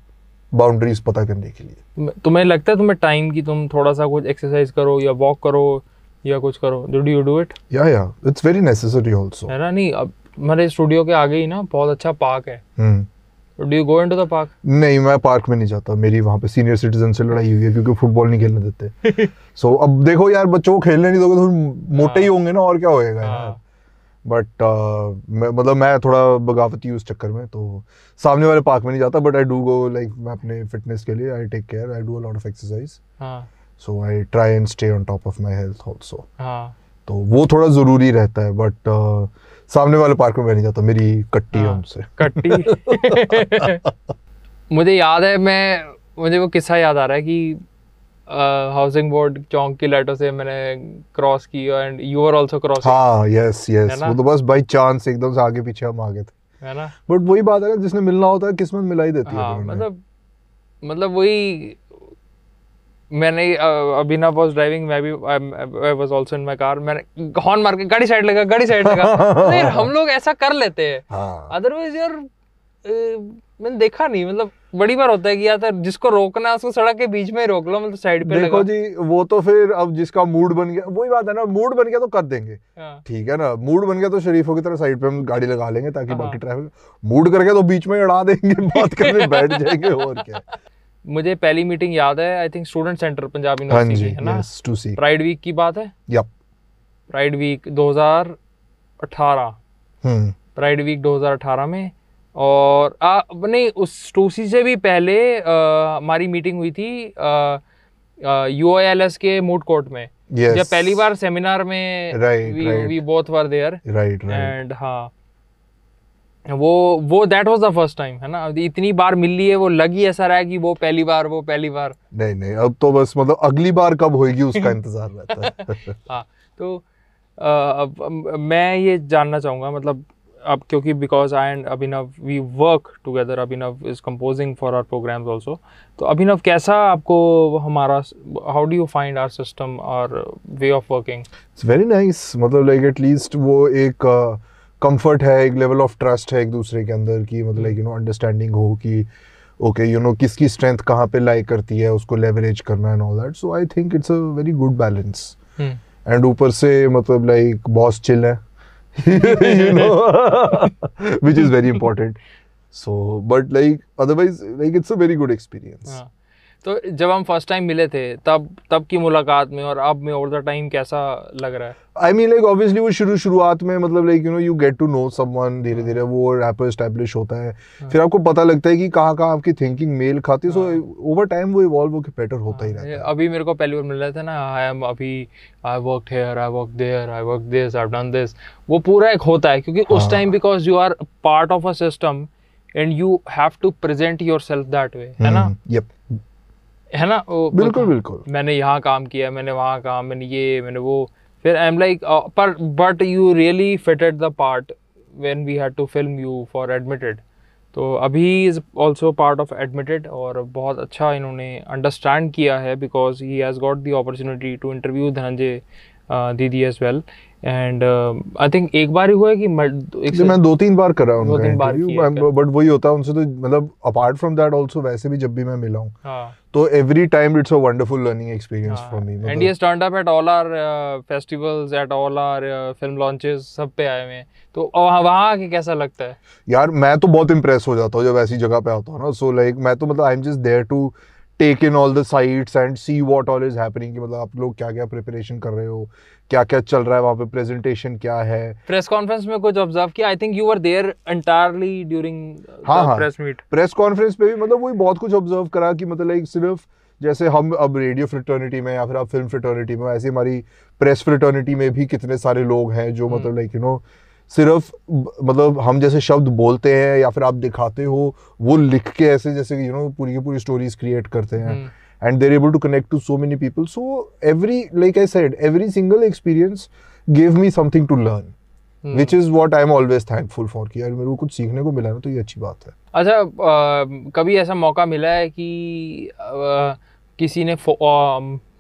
बाउंड्रीज पता करने के लिए। तुम्हें लगता है तुम्हें टाइम की तुम थोड़ा सा कुछ एक्सरसाइज करो या वॉक करो या कुछ करो? Do you do it yeah yeah it's very necessary also है ना? नहीं अब हमारे स्टूडियो के आगे ही ना बहुत अच्छा पार्क है। Do you go into the park. नहीं मैं पार्क में नहीं जाता। मेरी वहाँ पे सीनियर सिटीजन से लड़ाई हुई है क्योंकि फुटबॉल नहीं खेलने देते। सो so, अब देखो यार बच्चों को खेलने नहीं दोगे तो मोटे ही हाँ। होंगे ना और क्या होएगा यार? हाँ। बट मतलब मैं थोड़ा बगावती हूँ उस चक्कर में तो सामने वाले पार्क में नहीं जाता but I do go like मैं अपने फिटनेस के लिए I take care I do a lot of exercise so I try and stay on top of my health also तो वो थोड़ा ज़रूरी रहता है बट सामने वाले पार्क में मैं नहीं जाता मेरी कट्टी है हाँ। उनसे। कट्टी। मुझे याद है मैं मुझे वो किस्सा याद आ रहा है कि हाउसिंग बोर्ड चौक की लाइटों से मैंने क्रॉस की and you are also cross हाँ यस यस वो तो बस बाई चांस एकदम से आगे पीछे हम आगे थे। है ना? बट वही बात है ना जिसने मिलना होता है किस्मत मिला ही देती है हाँ। मतलब मतलब वही मैंने अभिनव वाज ड्राइविंग मैं भी I was also in my car मैंने हॉर्न मार के गाड़ी साइड लगा गाड़ी साइड लगा। नहीं हम लोग ऐसा कर लेते हैं। हाँ। अदरवाइज़ यार मैंने देखा नहीं। मतलब बड़ी बार होता है कि यार तो जिसको रोकना है उसको सड़क के बीच में ही रोक लो मतलब साइड पे देखो जी वो तो फिर अब जिसका मूड बन गया वही बात है ना मूड बन गया तो कर देंगे। हाँ, ठीक है ना मूड बन गया तो शरीफों की तरह साइड पे हम गाड़ी लगा लेंगे ताकि हाँ। बाकी ट्रैफ़िक मूड कर गया तो बीच में ही अड़ा देंगे बात करने बैठ जाएँगे और क्या। मुझे पहली मीटिंग याद है I think student centre Punjab हाँ यूनिवर्सिटी है ना? टू सी प्राइड वीक की बात है? यप प्राइड वीक 2018 हम्म। प्राइड वीक 2018 में। और आ, नहीं उस टूसी से भी पहले आ, हमारी मीटिंग हुई थी यू के मूड कोर्ट में। यस जब पहली बार सेमिनार में. We both were there right and हाँ। वो वो that was the first time है ना? इतनी बार मिल ली है वो लग ही ऐसा रहा है कि वो पहली बार वो पहली बार। नहीं नहीं अब तो बस मतलब अगली बार कब होएगी उसका इंतज़ार रहता है। हाँ तो अ, अब मैं ये जानना चाहूँगा मतलब अब क्योंकि because I and Abhinav we work together Abhinav is composing for our programmes also तो अभिनव कैसा आपको हमारा how do you find our system और way of working it's very nice मतलब लाइक एटलीस्ट वो एक कंफर्ट है एक लेवल ऑफ़ ट्रस्ट है एक दूसरे के अंदर की मतलब लाइक यू नो अंडरस्टैंडिंग हो कि ओके यू नो किसकी स्ट्रेंथ कहाँ पे लाई करती है उसको लेवरेज करना and all that so I think it's a very good balance and ऊपर से मतलब लाइक बॉस चिल है. You know? Which is very important. So but like otherwise like it's a very good experience. हाँ। तो जब हम first time मिले थे तब तब की मुलाकात में और अब में ओवर द टाइम कैसा लग रहा है? I mean like obviously वो शुरू शुरुआत में मतलब like you know you get to know someone धीरे धीरे वो रैपर establish होता है। फिर आपको पता लगता है कि कहाँ कहाँ आपकी थिंकिंग मेल खाती है सो ओवर टाइम वो इवॉल्व होकर बेटर होता ही रहता है। अभी मेरे को पहली बार मिल रहा था ना आई एम अभी I work here I work there I work this I done this वो पूरा एक होता है क्योंकि उस हाँ। Time because you are part of a system and you have to present yourself that way है ना? हम्म, yep है ना? वो बिल्कुल बिल्कुल। मैंने यहाँ काम किया मैंने वहाँ काम मैंने ये मैंने वो। फिर आई एम लाइक पर but you really fitted the part when we had to film you for Admitted तो अभी is also part of Admitted और बहुत अच्छा इन्होंने अंडरस्टैंड किया है because he has got the opportunity to interview Dhananjay दीदी as well and I think एक बार ही हुआ है कि एक मैं दो तीन बार करा हूँ दो तीन बार? बट वही होता है उनसे तो मतलब अपार्ट फ्रॉम दैट आल्सो वैसे भी जब भी मैं मिला हूँ हाँ. तो every time it's a wonderful learning experience for me and he turned up at all our festivals at all our film launches सब पे आए हुए हैं. तो वहाँ आके कैसा लगता है? यार मैं तो बहुत इम्प्रेस हो जाता हूँ जब ऐसी जगह पे आता हूँ ना सो लाइक मैं तो मतलब I am just there to take in all the sights and see what all is happening कि मतलब आप लोग क्या क्या प्रिपरेशन कर रहे हो? क्या क्या चल रहा है? वहाँ पे प्रेजेंटेशन क्या है? प्रेस कॉन्फ्रेंस में कुछ ऑब्ज़र्व किया? I think you were there entirely during हाँ, हाँ. प्रेस मीट प्रेस कॉन्फ्रेंस पे भी मतलब वही बहुत कुछ ऑब्ज़र्व करा कि मतलब लाइक सिर्फ़ जैसे हम अब रेडियो फ्रिटर्निटी में या फिर आप फ़िल्म फ्रिटर्निटी में ऐसे हमारी प्रेस फ्रिटर्निटी में भी कितने सारे लोग हैं जो। मतलब लाइक यू नो सिर्फ़ मतलब हम जैसे शब्द बोलते हैं या फिर आप दिखाते हो वो लिख के ऐसे जैसे यू नो पूरी की पूरी स्टोरीज क्रिएट करते हैं। and they're able to connect to so many people. So every like i said every single experience gave me something to learn hmm. which is what i'm always thankful for कि यार मेरे को कुछ सीखने को मिला ना तो ये अच्छी बात है। अच्छा अ, कभी ऐसा मौका मिला है कि अ, किसी ने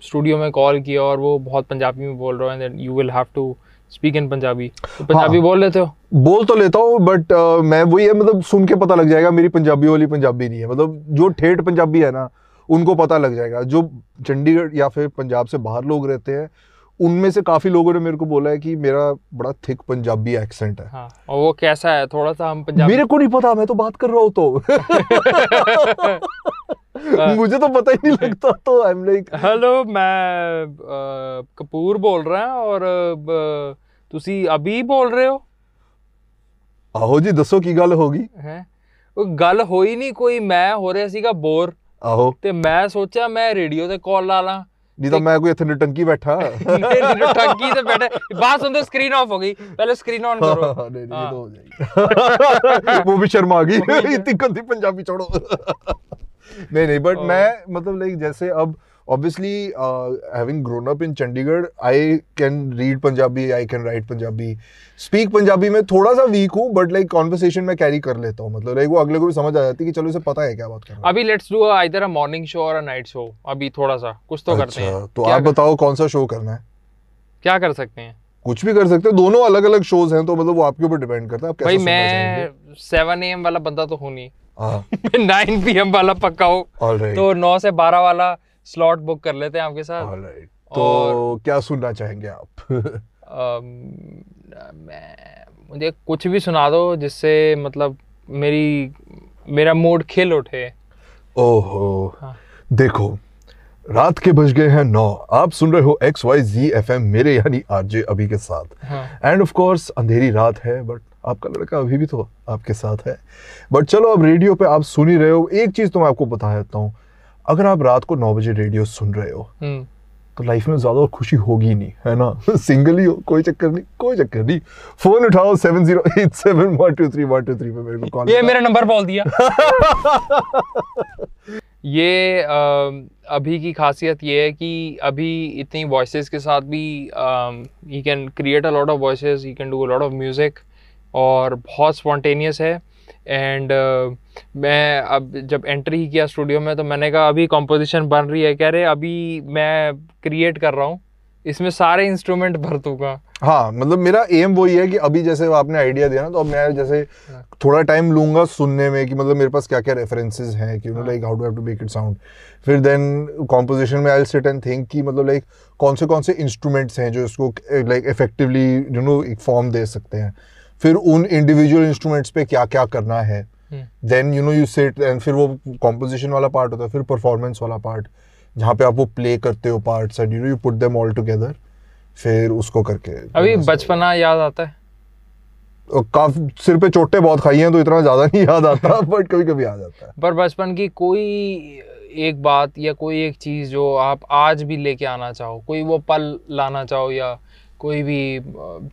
स्टूडियो में कॉल किया और वो बहुत पंजाबी में बोल रहे हैं you will have to speak in Punjabi Punjabi बोल लेते हो? बोल तो लेता हूँ बट uh, मैं वही है मतलब सुन के पता लग जाएगा मेरी पंजाबी वाली पंजाबी नहीं है। मतलब जो ठेठ पंजाबी है ना उनको पता लग जाएगा। जो चंडीगढ़ या फिर पंजाब से बाहर लोग रहते हैं उनमें से काफ़ी लोगों ने मेरे को बोला है कि मेरा बड़ा थिक पंजाबी एक्सेंट है। हाँ, और वो कैसा है? थोड़ा सा हम पंजाबी मेरे को नहीं पता मैं तो बात कर रहा हूँ तो। मुझे तो पता ही नहीं लगता तो आई एम लाइक हेलो मैं आ, कपूर बोल रहा हूँ और आ, ਤੁਸੀਂ ਅਭੀ ਬੋਲ ਰਹੇ ਹੋ ਆਹੋ ਜੀ ਦੱਸੋ ਕੀ ਗੱਲ ਹੋ ਗਈ ਹੈ ਉਹ ਗੱਲ ਹੋਈ ਨਹੀਂ ਕੋਈ ਮੈਂ ਹੋ ਰਿਹਾ ਸੀਗਾ ਬੋਰ ਆਹੋ ਤੇ ਮੈਂ ਸੋਚਿਆ ਮੈਂ ਰੇਡੀਓ ਤੇ ਕਾਲ ਲਾ ਲਾਂ ਨਹੀਂ ਤਾਂ ਮੈਂ ਕੋਈ ਇੱਥੇ ਨਟੰਕੀ ਬੈਠਾ ਨਟੰਕੀ ਤੇ ਬੈਠਾ ਬਾਤ ਸੁਣਦੇ ਸਕਰੀਨ ਆਫ ਹੋ ਗਈ ਪਹਿਲੇ ਸਕਰੀਨ ਆਨ ਕਰੋ ਨਹੀਂ ਨਹੀਂ ਇਹ ਤਾਂ ਹੋ ਜਾਏਗੀ ਉਹ ਵੀ ਸ਼ਰਮ ਆ ਗਈ ਇਤਨੀ ਗੰਦੀ ਪੰਜਾਬੀ ਛੋੜੋ नहीं नहीं बट मैं मतलब लाइक जैसे अब obviously having grown up in Chandigarh I can read Punjabi I can write Punjabi speak Punjabi में थोड़ा सा वीक हूँ बट लाइक कॉन्वर्सेशन में कैरी कर लेता हूँ। मतलब लाइक वो अगले को भी समझ आ जाती है कि चलो इसे पता है क्या बात कर रहा है। अभी let's do either a morning show or a night show अभी थोड़ा सा कुछ तो करते हैं। अच्छा, तो क्या आप कर- बताओ कौन सा शो करना है? क्या कर सकते हैं? कुछ भी कर सकते हैं दोनों अलग अलग शोज़ हैं तो मतलब वो आपके ऊपर डिपेंड करता है आप भाई मैं सेवन ए वाला बंदा तो हूँ नहीं। हाँ। नाइन पी वाला पक्का हो। तो नौ से बारह वाला स्लॉट बुक कर लेते हैं आपके साथ। ऑलराइट तो और- क्या सुनना चाहेंगे आप? मैं मुझे कुछ भी सुना दो जिससे मतलब मेरी मेरा मूड खिल उठे। ओहो हाँ। देखो रात के बज गए हैं नौ। आप सुन रहे हो एक्स वाई जी एफ़ एम मेरे यानी आरजे अभी के साथ। एंड ऑफ़ कोर्स अंधेरी रात है बट आपका लड़का अभी भी तो आपके साथ है। बट चलो अब रेडियो पे आप सुन ही रहे हो। एक चीज़ तो मैं आपको बता देता हूँ। अगर आप रात को नौ बजे रेडियो सुन रहे हो हम्म। तो लाइफ में ज़्यादा खुशी होगी नहीं है ना? सिंगल ही हो कोई चक्कर नहीं कोई चक्कर नहीं। फ़ोन उठाओ seven zero eight seven one two three one two three पे मेरे को कॉल ये मेरा नंबर बोल दिया। ये अम, अभी की खासियत ये है कि अभी इतनी वॉइसेस के साथ भी he can create a lot of voices he can do a lot of music और बहुत स्पॉन्टेनियस है। एंड uh, मैं अब जब एंट्री ही किया स्टूडियो में तो मैंने कहा अभी कॉम्पोजिशन बन रही है। कह रहे अभी मैं क्रिएट कर रहा हूँ। इसमें सारे इंस्ट्रूमेंट भर दूँगा। हाँ मतलब मेरा एम वही है कि अभी जैसे आपने आइडिया दिया ना तो अब मैं जैसे थोड़ा टाइम लूँगा सुनने में कि मतलब मेरे पास क्या क्या रेफरेंसेस हैं कि like how do have to make it sound फिर देन कॉम्पोजिशन में आई सिट एंड थिंक कि मतलब लाइक कौन से कौन से इंस्ट्रूमेंट्स हैं जो इसको लाइक इफेक्टिवली यू नो एक फॉर्म दे सकते हैं। फिर उन इंडिविजुअल इंस्ट्रूमेंट्स पे क्या क्या करना है। Then you know you set and फिर वो कॉम्पोजिशन वाला पार्ट होता है फिर परफॉर्मेंस वाला पार्ट जहाँ पे आप वो प्ले करते हो parts and you know you put them all together फिर उसको करके अभी बचपना याद आता है? काफ़ी सिर पे चोटें बहुत खाई हैं तो इतना ज़्यादा नहीं याद आता बट कभी कभी याद आता है। पर बचपन की कोई एक बात या कोई एक चीज़ जो आप आज भी लेके आना चाहो कोई वो पल लाना चाहो या कोई भी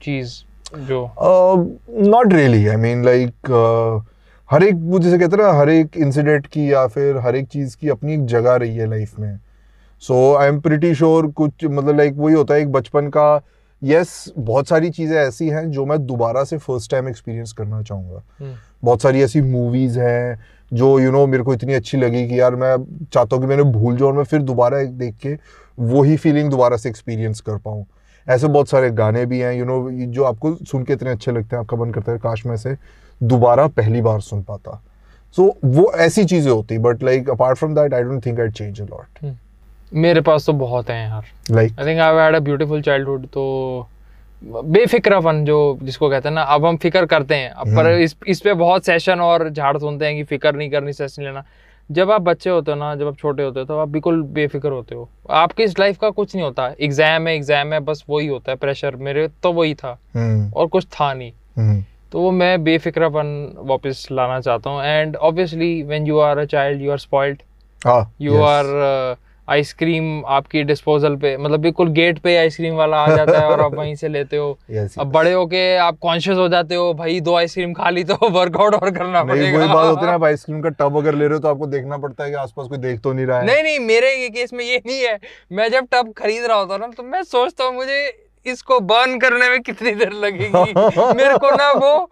चीज़ not really I mean like हर एक वो जैसे कहते हैं ना हर एक इंसिडेंट की या फिर हर एक चीज़ की अपनी एक जगह रही है लाइफ में। So I am pretty sure कुछ मतलब लाइक वही होता है एक बचपन का यस बहुत सारी चीज़ें ऐसी हैं जो मैं दोबारा से फ़र्स्ट टाइम एक्सपीरियंस करना चाहूँगा। हम्म, बहुत सारी ऐसी मूवीज़ हैं जो यू you नो know, मेरे को इतनी अच्छी लगी कि यार मैं चाहता हूँ कि मैंने भूल जाऊँ और मैं फिर दोबारा देख के वही फीलिंग दोबारा से एक्सपीरियंस कर पाऊँ। ऐसे बहुत सारे गाने भी हैं यू नो जो आपको सुन के इतने अच्छे लगते हैं आपका मन करता है काश मैं से दोबारा पहली बार सुन पाता। सो so, वो ऐसी चीज़ें होती but like apart from that I don't think I change a lot मेरे पास तो बहुत हैं यार। Like I think I had a beautiful childhood तो बेफिक्रपन जो जिसको कहते हैं ना अब हम फ़िक्र करते हैं। अब पर इस इस पे बहुत सेशन और झाड़ सुनते हैं कि फ़िक्र नहीं करनी सेशन लेना। जब आप बच्चे होते हो ना जब आप छोटे होते हो तो आप बिल्कुल बेफिक्र होते हो। आपके इस लाइफ का कुछ नहीं होता। एग्ज़ाम है एग्ज़ाम है बस वही होता है प्रेशर मेरे तो वही था। हम्म। और कुछ था नहीं। तो वो मैं बेफिक्रपन वापस लाना चाहता हूँ। And obviously when you are a child you are spoiled हाँ यू आर आइसक्रीम आपकी डिस्पोजल पे मतलब बिल्कुल गेट पे आइसक्रीम वाला आ जाता है और आप वहीं से लेते हो। Yes, अब बड़े होके आप कॉन्शियस हो जाते हो भाई दो आइसक्रीम खा ली तो वर्कआउट और करना पड़ेगा। वही बात होती है आप आइसक्रीम का टब अगर ले रहे हो तो आपको देखना पड़ता है कि आसपास कोई देख तो नहीं रहा है। नहीं नहीं मेरे केस में ये नहीं है। मैं जब टब खरीद रहा होता ना तो मैं सोचता हूँ मुझे इसको बर्न करने में कितनी देर लगेगी? मेरे को ना वो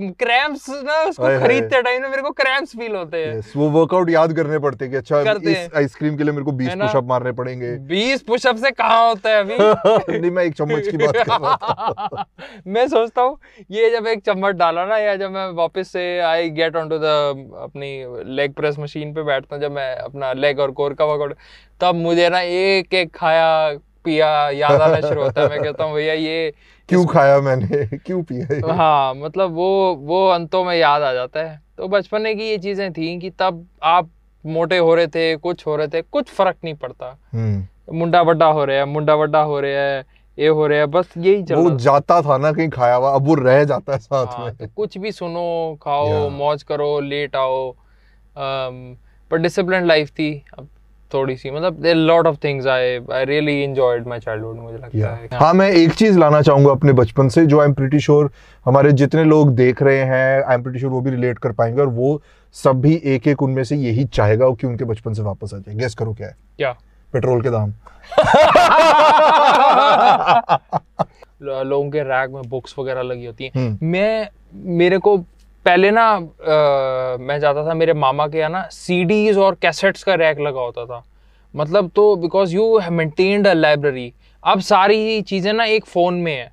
क्रैम्प्स ना उसको। खरीदते टाइम ना मेरे को क्रैम्प्स फील होते हैं। Yes, वो वर्कआउट याद करने पड़ते हैं कि अच्छा इस आइसक्रीम के लिए मेरे को 20 पुशअप मारने पड़ेंगे। बीस पुशअप से कहाँ होता है अभी? नहीं मैं एक चम्मच की बात कर रहा था। मैं सोचता हूँ ये जब एक चम्मच डाला ना या जब मैं वापस से I get on to the अपनी लेग प्रेस मशीन पे बैठता हूँ जब मैं अपना लेग और कोर का वर्कआउट तब मुझे ना एक एक खाया पिया याद आना शुरू होता है। मैं कहता हूँ भैया ये क्यों खाया मैंने? क्यों पिया हाँ मतलब वो वो अंतों में याद आ जाता है। तो बचपने की ये चीज़ें थी कि तब आप मोटे हो रहे थे कुछ हो रहे थे कुछ फ़र्क नहीं पड़ता। हम्म। मुंडा बड्डा हो रहा है मुंडा बड्डा हो रहा है ये हो रहा है बस यही चल वो जाता था ना कहीं खाया हुआ अब वो रह जाता है साथ हाँ, में। तो कुछ भी सुनो खाओ मौज करो लेट आओ पर डिसिप्लिन लाइफ थी। अब थोड़ी सी मतलब lot of things I I really enjoyed my childhood मुझे लगता Yeah. है। हाँ मैं एक चीज़ लाना चाहूँगा अपने बचपन से जो आई एम प्रिटी श्योर हमारे जितने लोग देख रहे हैं आई एम प्रिटी श्योर वो भी रिलेट कर पाएँगे और वो सब भी एक एक उनमें से यही चाहेगा कि उनके बचपन से वापस आ जाए। गेस करो क्या है? क्या? पेट्रोल के दाम। लोगों के रैक में बुक्स वगैरह लगी होती हैं। हम्म, मैं मेरे को पहले ना अ, मैं जाता था मेरे मामा के यहाँ ना सीडीज और कैसेट्स का रैक लगा होता था। मतलब तो because you have maintained a library अब सारी चीज़ें ना एक फ़ोन में है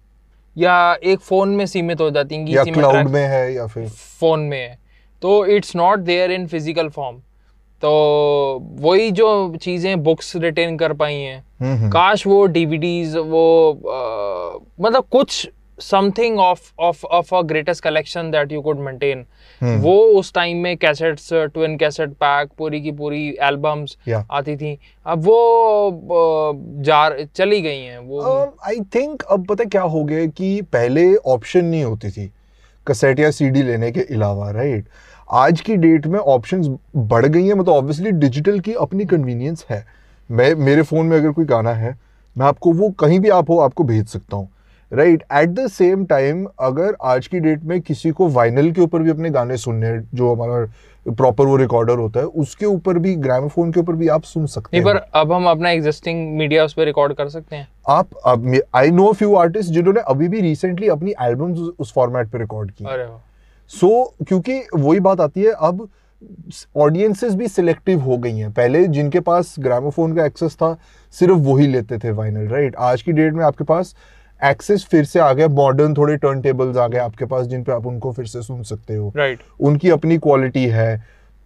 या एक फ़ोन में सीमित हो जाती हैं या क्लाउड में है या फिर फ़ोन में है। तो it's not there in physical form तो वही जो चीज़ें बुक्स रिटेन कर पाई हैं। हम्म, हम्म, काश वो डीवीडीज वो अ, मतलब कुछ something of of of a greatest collection that you could maintain वो उस टाइम में कैसेट्स ट्विन कैसेट पैक पूरी की पूरी एल्बम्स या आती थी। अब वो जार चली गई हैं वो आई uh, थिंक अब पता क्या हो गया कि पहले ऑप्शन नहीं होती थी कैसेट या सीडी लेने के अलावा राइट आज की डेट में ऑप्शंस बढ़ गई हैं मतलब ऑब्वियसली डिजिटल की अपनी कन्वीनियंस है। मैं मेरे फ़ोन में अगर कोई गाना है मैं आपको वो कहीं भी आप हो आपको भेज सकता हूँ। Right at the same time अगर आज की डेट में किसी को वाइनल के ऊपर भी अपने गाने सुनने हैं, जो हमारा प्रॉपर वो रिकॉर्डर होता है उसके ऊपर भी ग्रामोफोन के ऊपर भी आप सुन सकते नहीं हैं। पर अब हम अपना एग्जिस्टिंग मीडिया उस पर रिकॉर्ड कर सकते हैं। आप आई नो फ्यू आर्टिस्ट जिन्होंने अभी भी रिसेंटली अपनी एल्बम्स उस फॉर्मेट पर रिकॉर्ड की। सो क्योंकि वही बात आती है अब ऑडियंसेस भी सिलेक्टिव हो गई हैं। पहले जिनके पास ग्रामोफोन का एक्सेस था सिर्फ़ वही लेते थे वाइनल राइट आज की डेट में आपके पास एक्सेस फिर से आ गया मॉडर्न थोड़े टर्न टेबल्स आ गए आपके पास जिन पे आप उनको फिर से सुन सकते हो। Right right. उनकी अपनी क्वालिटी है।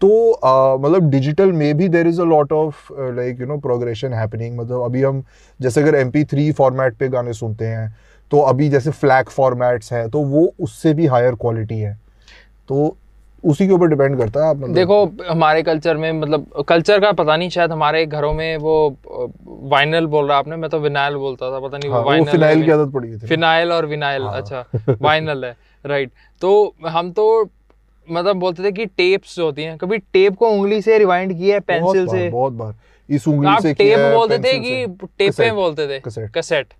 तो मतलब डिजिटल में भी there is a lot of like you know progression happening मतलब अभी हम जैसे अगर एम थ्री फॉर्मेट पे गाने सुनते हैं तो अभी जैसे फ्लैग फॉर्मेट्स है तो वो उससे भी हायर क्वालिटी है। तो उसी के ऊपर डिपेंड करता है आप मतलब? देखो हमारे कल्चर में मतलब कल्चर का पता नहीं शायद हमारे घरों में वो वाइनल बोल रहा आपने मैं तो विनाइल बोलता था पता नहीं हाँ, वो वाइनल फिनाइल की आदत पड़ी थी। फिनाइल और विनाइल हाँ। अच्छा वाइनल है राइट तो हम तो मतलब बोलते थे कि टेप्स जो होती हैं कभी टेप को उंगली से रिवाइंड किया है पेंसिल से? बहुत बार। इस उंगली से टेप बोलते थे कि। टेपें बोलते थे? कैसेट।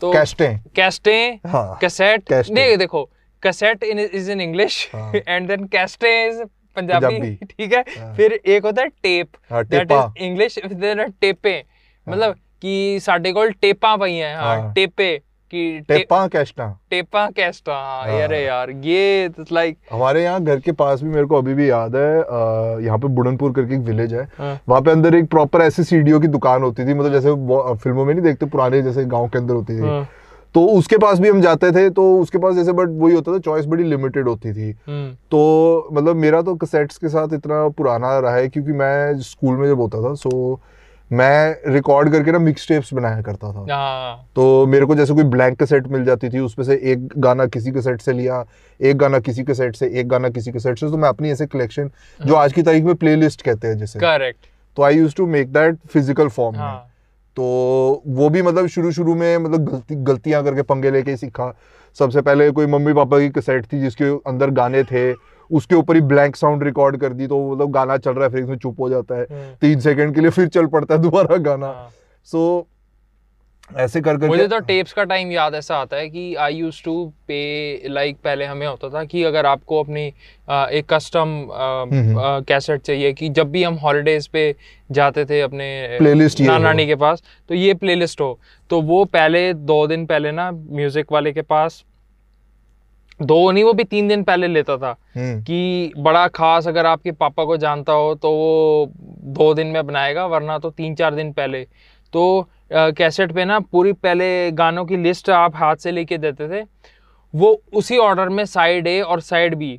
तो कैस्टें कैस्टें कैसेट देखो Cassette in is in English हाँ। एंड देन कैस्टे इज पंजाबी पंजाबी। ठीक है हाँ। फिर एक होता है टेप हाँ, that Tepa. Is English then टेपे मतलब कि ਸਾਡੇ ਕੋਲ ਟੇਪਾਂ ਪਈਆਂ ਹਾਂ हाँ। ਟੇਪੇ कि टे- टेपा कैस्टा टेपा कैस्ट हाँ हाँ। अरे यार ये लाइक हमारे यहाँ घर के पास भी मेरे को अभी भी याद है अ, यहाँ पे बुढ़नपुर करके एक विलेज है हाँ। वहाँ पे अंदर एक प्रॉपर ऐसी सीडीओ की दुकान होती थी मतलब जैसे वो फिल्मों में नहीं देखते पुराने जैसे गांव के अंदर होती थी तो उसके पास भी हम जाते थे तो उसके पास जैसे बट वही होता था चॉइस बड़ी लिमिटेड होती थी। तो मतलब मेरा तो कैसेट्स के साथ इतना पुराना रहा है क्योंकि मैं स्कूल में जब होता था सो मैं रिकॉर्ड करके ना मिक्स टेप्स बनाया करता था। हाँ। तो मेरे को जैसे कोई ब्लैंक कैसेट मिल जाती थी उसमें से एक गाना किसी कैसेट से लिया एक गाना किसी कैसेट से एक गाना किसी कैसेट से तो मैं अपनी ऐसे कलेक्शन जो आज की तारीख में प्लेलिस्ट कहते हैं जैसे। करेक्ट तो I use to make that physical form हाँ। तो वो भी मतलब शुरू शुरू में मतलब गलती गलतियाँ करके पंगे लेके ही सीखा। सबसे पहले कोई मम्मी पापा की कैसेट थी जिसके अंदर गाने थे उसके ऊपर ही ब्लैंक साउंड रिकॉर्ड कर दी तो मतलब गाना चल रहा है फिर इसमें चुप हो जाता है। हम्म, तीन सेकंड के लिए फिर चल पड़ता है दोबारा गाना। हाँ, सो ऐसे कर कर मुझे तो टेप्स का टाइम याद ऐसा आता है कि I use to pay like पहले हमें होता था कि अगर आपको अपनी अ, एक कस्टम। कैसेट चाहिए कि जब भी हम हॉलीडेज पे जाते थे अपने ये नाना नानी के पास तो ये प्लेलिस्ट हो। तो वो पहले दो दिन पहले ना म्यूज़िक वाले के पास दो नहीं वो भी तीन दिन पहले लेता था हम्म, कि बड़ा खास अगर आपके पापा को जानता हो तो वो दो दिन में बनाएगा वरना तो तीन चार दिन पहले। तो कैसेट पे ना पूरी पहले गानों की लिस्ट आप हाथ से लेके देते थे वो उसी ऑर्डर में साइड ए और साइड बी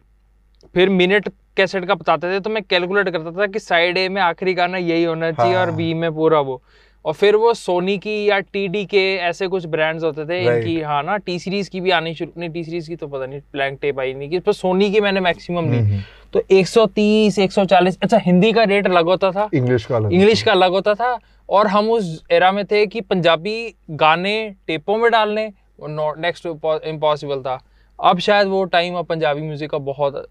फिर मिनट कैसेट का बताते थे तो मैं कैलकुलेट करता था कि साइड ए में आखिरी गाना यही होना चाहिए हाँ। और। बी में पूरा वो। और फिर वो सोनी की या टीडी के ऐसे कुछ ब्रांड्स होते थे इनकी हाँ ना टी सीरीज़ की भी आनी शुरू नहीं टी सीरीज़ की तो पता नहीं ब्लैंक टेप आई नहीं की पर सोनी की मैंने मैक्सिमम ली। हम्म, तो 130 140 अच्छा हिंदी का रेट अलग होता था। इंग्लिश का इंग्लिश का अलग होता था और हम उस एरा में थे कि पंजाबी गाने टेपों में डालने नेक्स्ट इम्पॉसिबल था। अब शायद वो टाइम अब पंजाबी म्यूज़िक का बहुत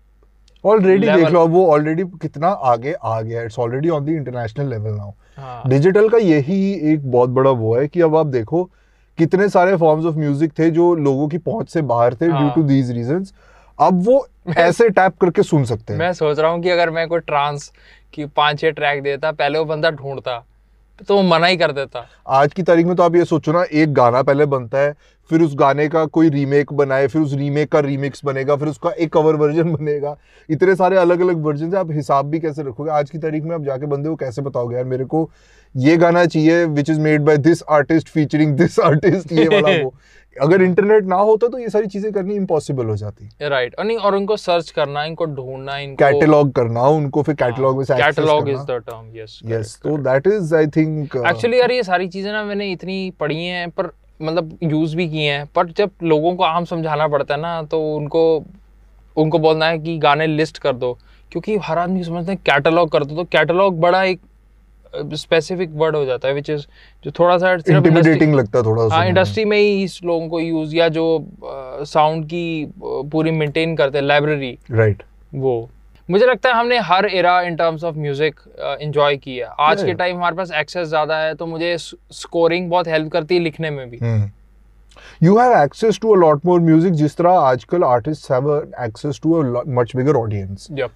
ऑलरेडी देख लो अब वो ऑलरेडी कितना आगे आ गया it's already on the international level now digital का यही एक बहुत बड़ा वो है कि अब आप देखो कितने सारे फॉर्म्स ऑफ़ म्यूज़िक थे जो लोगों की पहुँच से बाहर थे ड्यू। टू दीज रीजंस अब वो ऐसे टैप करके सुन सकते हैं। मैं सोच रहा हूँ कि अगर मैं कोई ट्रांस की पाँच छह ट्रैक देता पहले वो बंदा ढूंढता। तो वो मना ही कर देता। आज की तारीख में तो आप ये सोचो ना, एक गाना पहले बनता है, फिर उस गाने का कोई रीमेक बनाए, फिर उस रीमेक का रीमिक्स बनेगा, फिर उसका एक कवर वर्जन बनेगा। इतने सारे अलग अलग वर्जन आप हिसाब भी कैसे रखोगे? आज की तारीख में आप जाके बंदे को कैसे बताओगे यार, मेरे को ये गाना चाहिए which is made by this artist featuring this artist ये वाला वो। अगर इंटरनेट ना होता तो ये सारी चीज़ें करनी इम्पॉसिबल हो जाती। राइट और नहीं और उनको सर्च करना इनको ढूंढना इनको कैटलॉग करना उनको फिर कैटलॉग में catalogue is the term yes yes तो that is I think actually यार ये सारी चीज़ें ना मैंने इतनी पढ़ी हैं पर मतलब यूज़ भी किए हैं पर जब लोगों को आम समझाना पड़ता है ना तो उनको उनको बोलना है कि गाने लिस्ट कर दो क्योंकि हर आदमी समझते हैं कैटलॉग कर दो तो कैटलॉग बड़ा एक स्पेसिफिक वर्ड हो जाता है विच इज़ जो थोड़ा सा इंटिमिडेटिंग लगता है थोड़ा हाँ इंडस्ट्री में ही इस लोगों को यूज़ या जो साउंड uh, की पूरी मेंटेन करते हैं लाइब्रेरी राइट वो। मुझे लगता है हमने हर era in terms of music enjoy किया आज के. टाइम हमारे पास एक्सेस ज़्यादा है तो मुझे स्कोरिंग बहुत हेल्प करती है लिखने में भी। You have access to a lot more music जिस तरह आजकल artist have access to a much bigger audience Yep.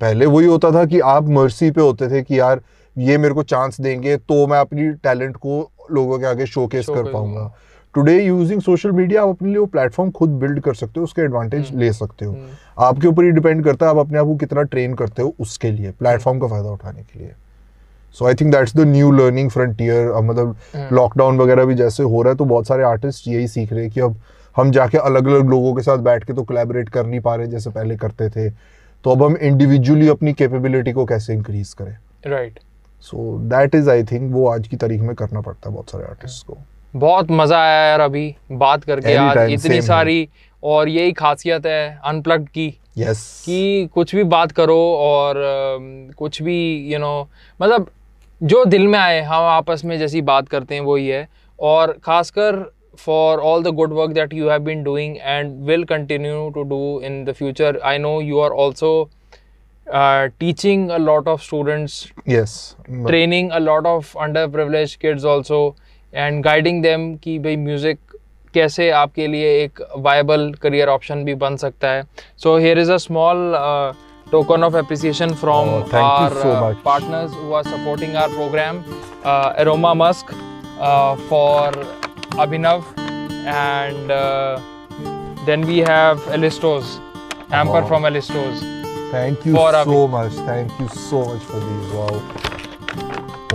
पहले वही होता था कि आप मर्सी पे होते थे कि यार ये मेरे को चांस देंगे तो मैं अपनी टैलेंट को लोगों के आगे शोकेस कर पाऊँगा। टुडे यूजिंग सोशल मीडिया आप अपने लिए वो प्लेटफॉर्म खुद बिल्ड कर सकते हो उसके एडवांटेज हम्म। ले सकते हो। हम्म। आपके ऊपर ही डिपेंड करता है आप अपने आप को कितना ट्रेन करते हो उसके लिए प्लेटफॉर्म का फ़ायदा उठाने के लिए। So I think that's the new learning frontier मतलब हम्म। लॉकडाउन वगैरह भी जैसे हो रहा है तो बहुत सारे आर्टिस्ट यही सीख रहे हैं कि अब हम जाके अलग अलग लोगों के साथ बैठ के तो कोलैबोरेट कर नहीं पा रहे जैसे पहले करते थे। तो अब हम इंडिविजुअली अपनी कैपेबिलिटी को कैसे इंक्रीज करें। Right so that is I think वो आज की तारीख में करना पड़ता है बहुत सारे आर्टिस्ट को। बहुत मज़ा आया यार अभी बात करके आज Anytime, इतनी सारी और यही खासियत है अनप्लग्ड की। यस कि कुछ भी बात करो और कुछ भी यू नो मतलब जो दिल में आए हम आपस में जैसी बात करते हैं वही है। और खासकर for all the good work that you have been doing and will continue to do in the future I know you are Also teaching a lot of students yes training a lot of underprivileged kids also and guiding them कि भाई music कैसे आपके लिए एक viable career option भी बन सकता है so here is a small token of appreciation from Oh, thank you our so uh, much. partners who are supporting our program uh, aroma musk uh, for abhinav and uh, then we have elistos hamper Wow. from elistos Thank you For so Abhi. much. Thank you so much for these. Wow.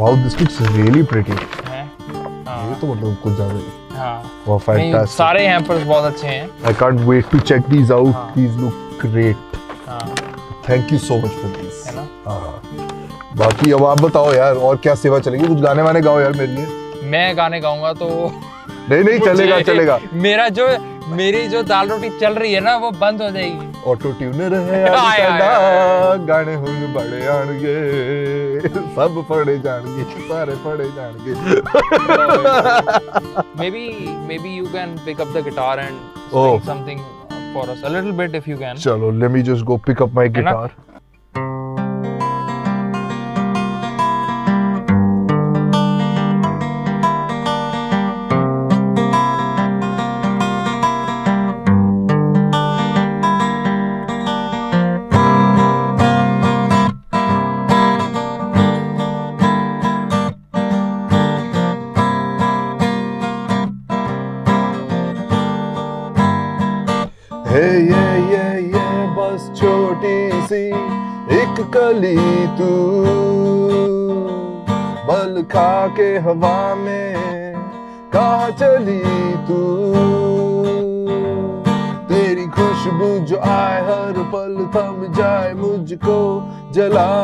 Wow, this looks really pretty. हैं ये हाँ तो मतलब कुछ ज़्यादा ही। हाँ Wow, fantastic. सारे hampers बहुत अच्छे हैं I can't wait to check these out. हाँ. These look great. हाँ Thank you so much for these. है ना हाँ. बाकी अब आप बताओ यार और क्या सेवा चलेगी कुछ गाने वाने गाओ यार मेरे लिए मैं गाने गाऊँगा तो नहीं नहीं चलेगा चलेगा मेरा जो मेरी जो दाल रोटी चल रही है ना वो बंद हो जाएगी। ऑटो ट्यूनर है आज आए, आए, आए, गाने बड़े आणगे। सब पड़े जाणगे सारे पड़े जाणगे। Maybe maybe you can pick up the guitar and something for us a little bit if you can चलो let me just go pick up my guitar के हवा में कहा चली तू। तेरी खुशबू जो आए हर पल थम जाए मुझको जलायू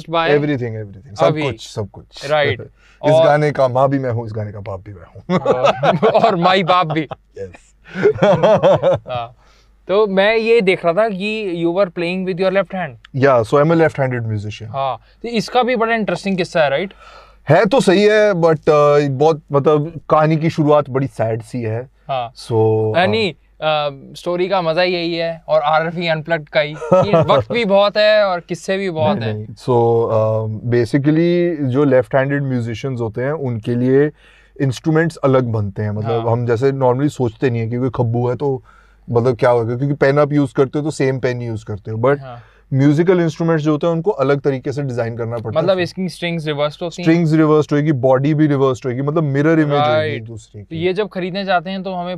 composed by एवरीथिंग एवरीथिंग सब कुछ सब कुछ। Right Right. इस और- गाने का माँ भी मैं हूँ इस गाने का बाप भी मैं हूँ। और माई बाप भी। यस हाँ। तो मैं ये देख रहा था कि you were playing with your left hand या so I am a left handed musician हाँ। तो इसका भी बड़ा इंटरेस्टिंग किस्सा है राइट है तो सही है बट uh, बहुत मतलब कहानी की शुरुआत बड़ी सैड सी है। हाँ। सो नहीं स्टोरी का मज़ा ही यही है और आर एफ़ अनप्लग्ड का ही। वक्त भी बहुत है और किस्से भी बहुत है। सो बेसिकली जो लेफ़्ट हैंडेड म्यूजिशियंस होते हैं उनके लिए इंस्ट्रूमेंट्स अलग बनते हैं। मतलब हाँ। हम जैसे नॉर्मली सोचते नहीं है कि कोई खब्बू है तो मतलब क्या होगा क्योंकि पेन आप यूज़ करते हो तो सेम पेन यूज़ करते हो। बट हाँ। म्यूजिकल इंस्ट्रूमेंट्स जो होते हैं उनको अलग तरीके से डिज़ाइन करना पड़ता मतलब है इसकी स्ट्रिंग्स रिवर्स होती हैं। स्ट्रिंग्स रिवर्स्ड होएगी बॉडी भी रिवर्स्ड होएगी मतलब मिरर इमेज होगी दूसरे ये जब खरीदने जाते हैं तो हमें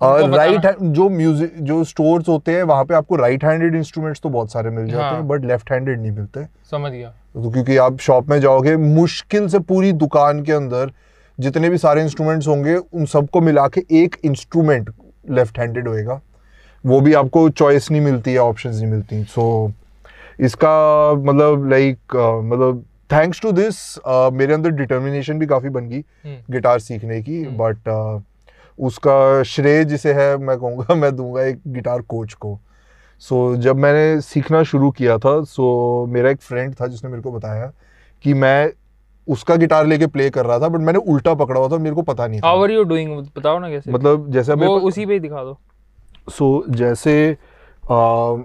और राइट जो म्यूज़िक जो स्टोर्स होते हैं वहाँ पे आपको राइट हैंडेड इंस्ट्रूमेंट्स तो बहुत सारे मिल जाते हाँ। हैं बट लेफ़्ट हैंडेड नहीं मिलते समझ गया तो क्योंकि आप शॉप में जाओगे मुश्किल से पूरी दुकान के अंदर जितने भी सारे इंस्ट्रूमेंट्स होंगे उन सबको मिला के एक इंस्ट्रूमेंट लेफ़्ट हैंडेड होएगा वो भी आपको चॉइस नहीं मिलती है ऑप्शन नहीं मिलती सो so, इसका मतलब लाइक मतलब थैंक्स टू दिस मेरे अंदर डिटर्मिनेशन भी काफ़ी बन गई हम्म। गिटार सीखने की हम्म। बट उसका श्रेय जिसे है मैं कहूँगा मैं दूँगा एक गिटार कोच को। सो so, जब मैंने सीखना शुरू किया था सो so, मेरा एक फ्रेंड था जिसने मेरे को बताया कि मैं उसका गिटार लेके प्ले कर रहा था बट मैंने उल्टा पकड़ा हुआ था मेरे को पता नहीं हाउ था आर यू डूइंग बताओ ना कैसे। मतलब जैसे वो उसी पे ही दिखा दो। सो so, जैसे आ,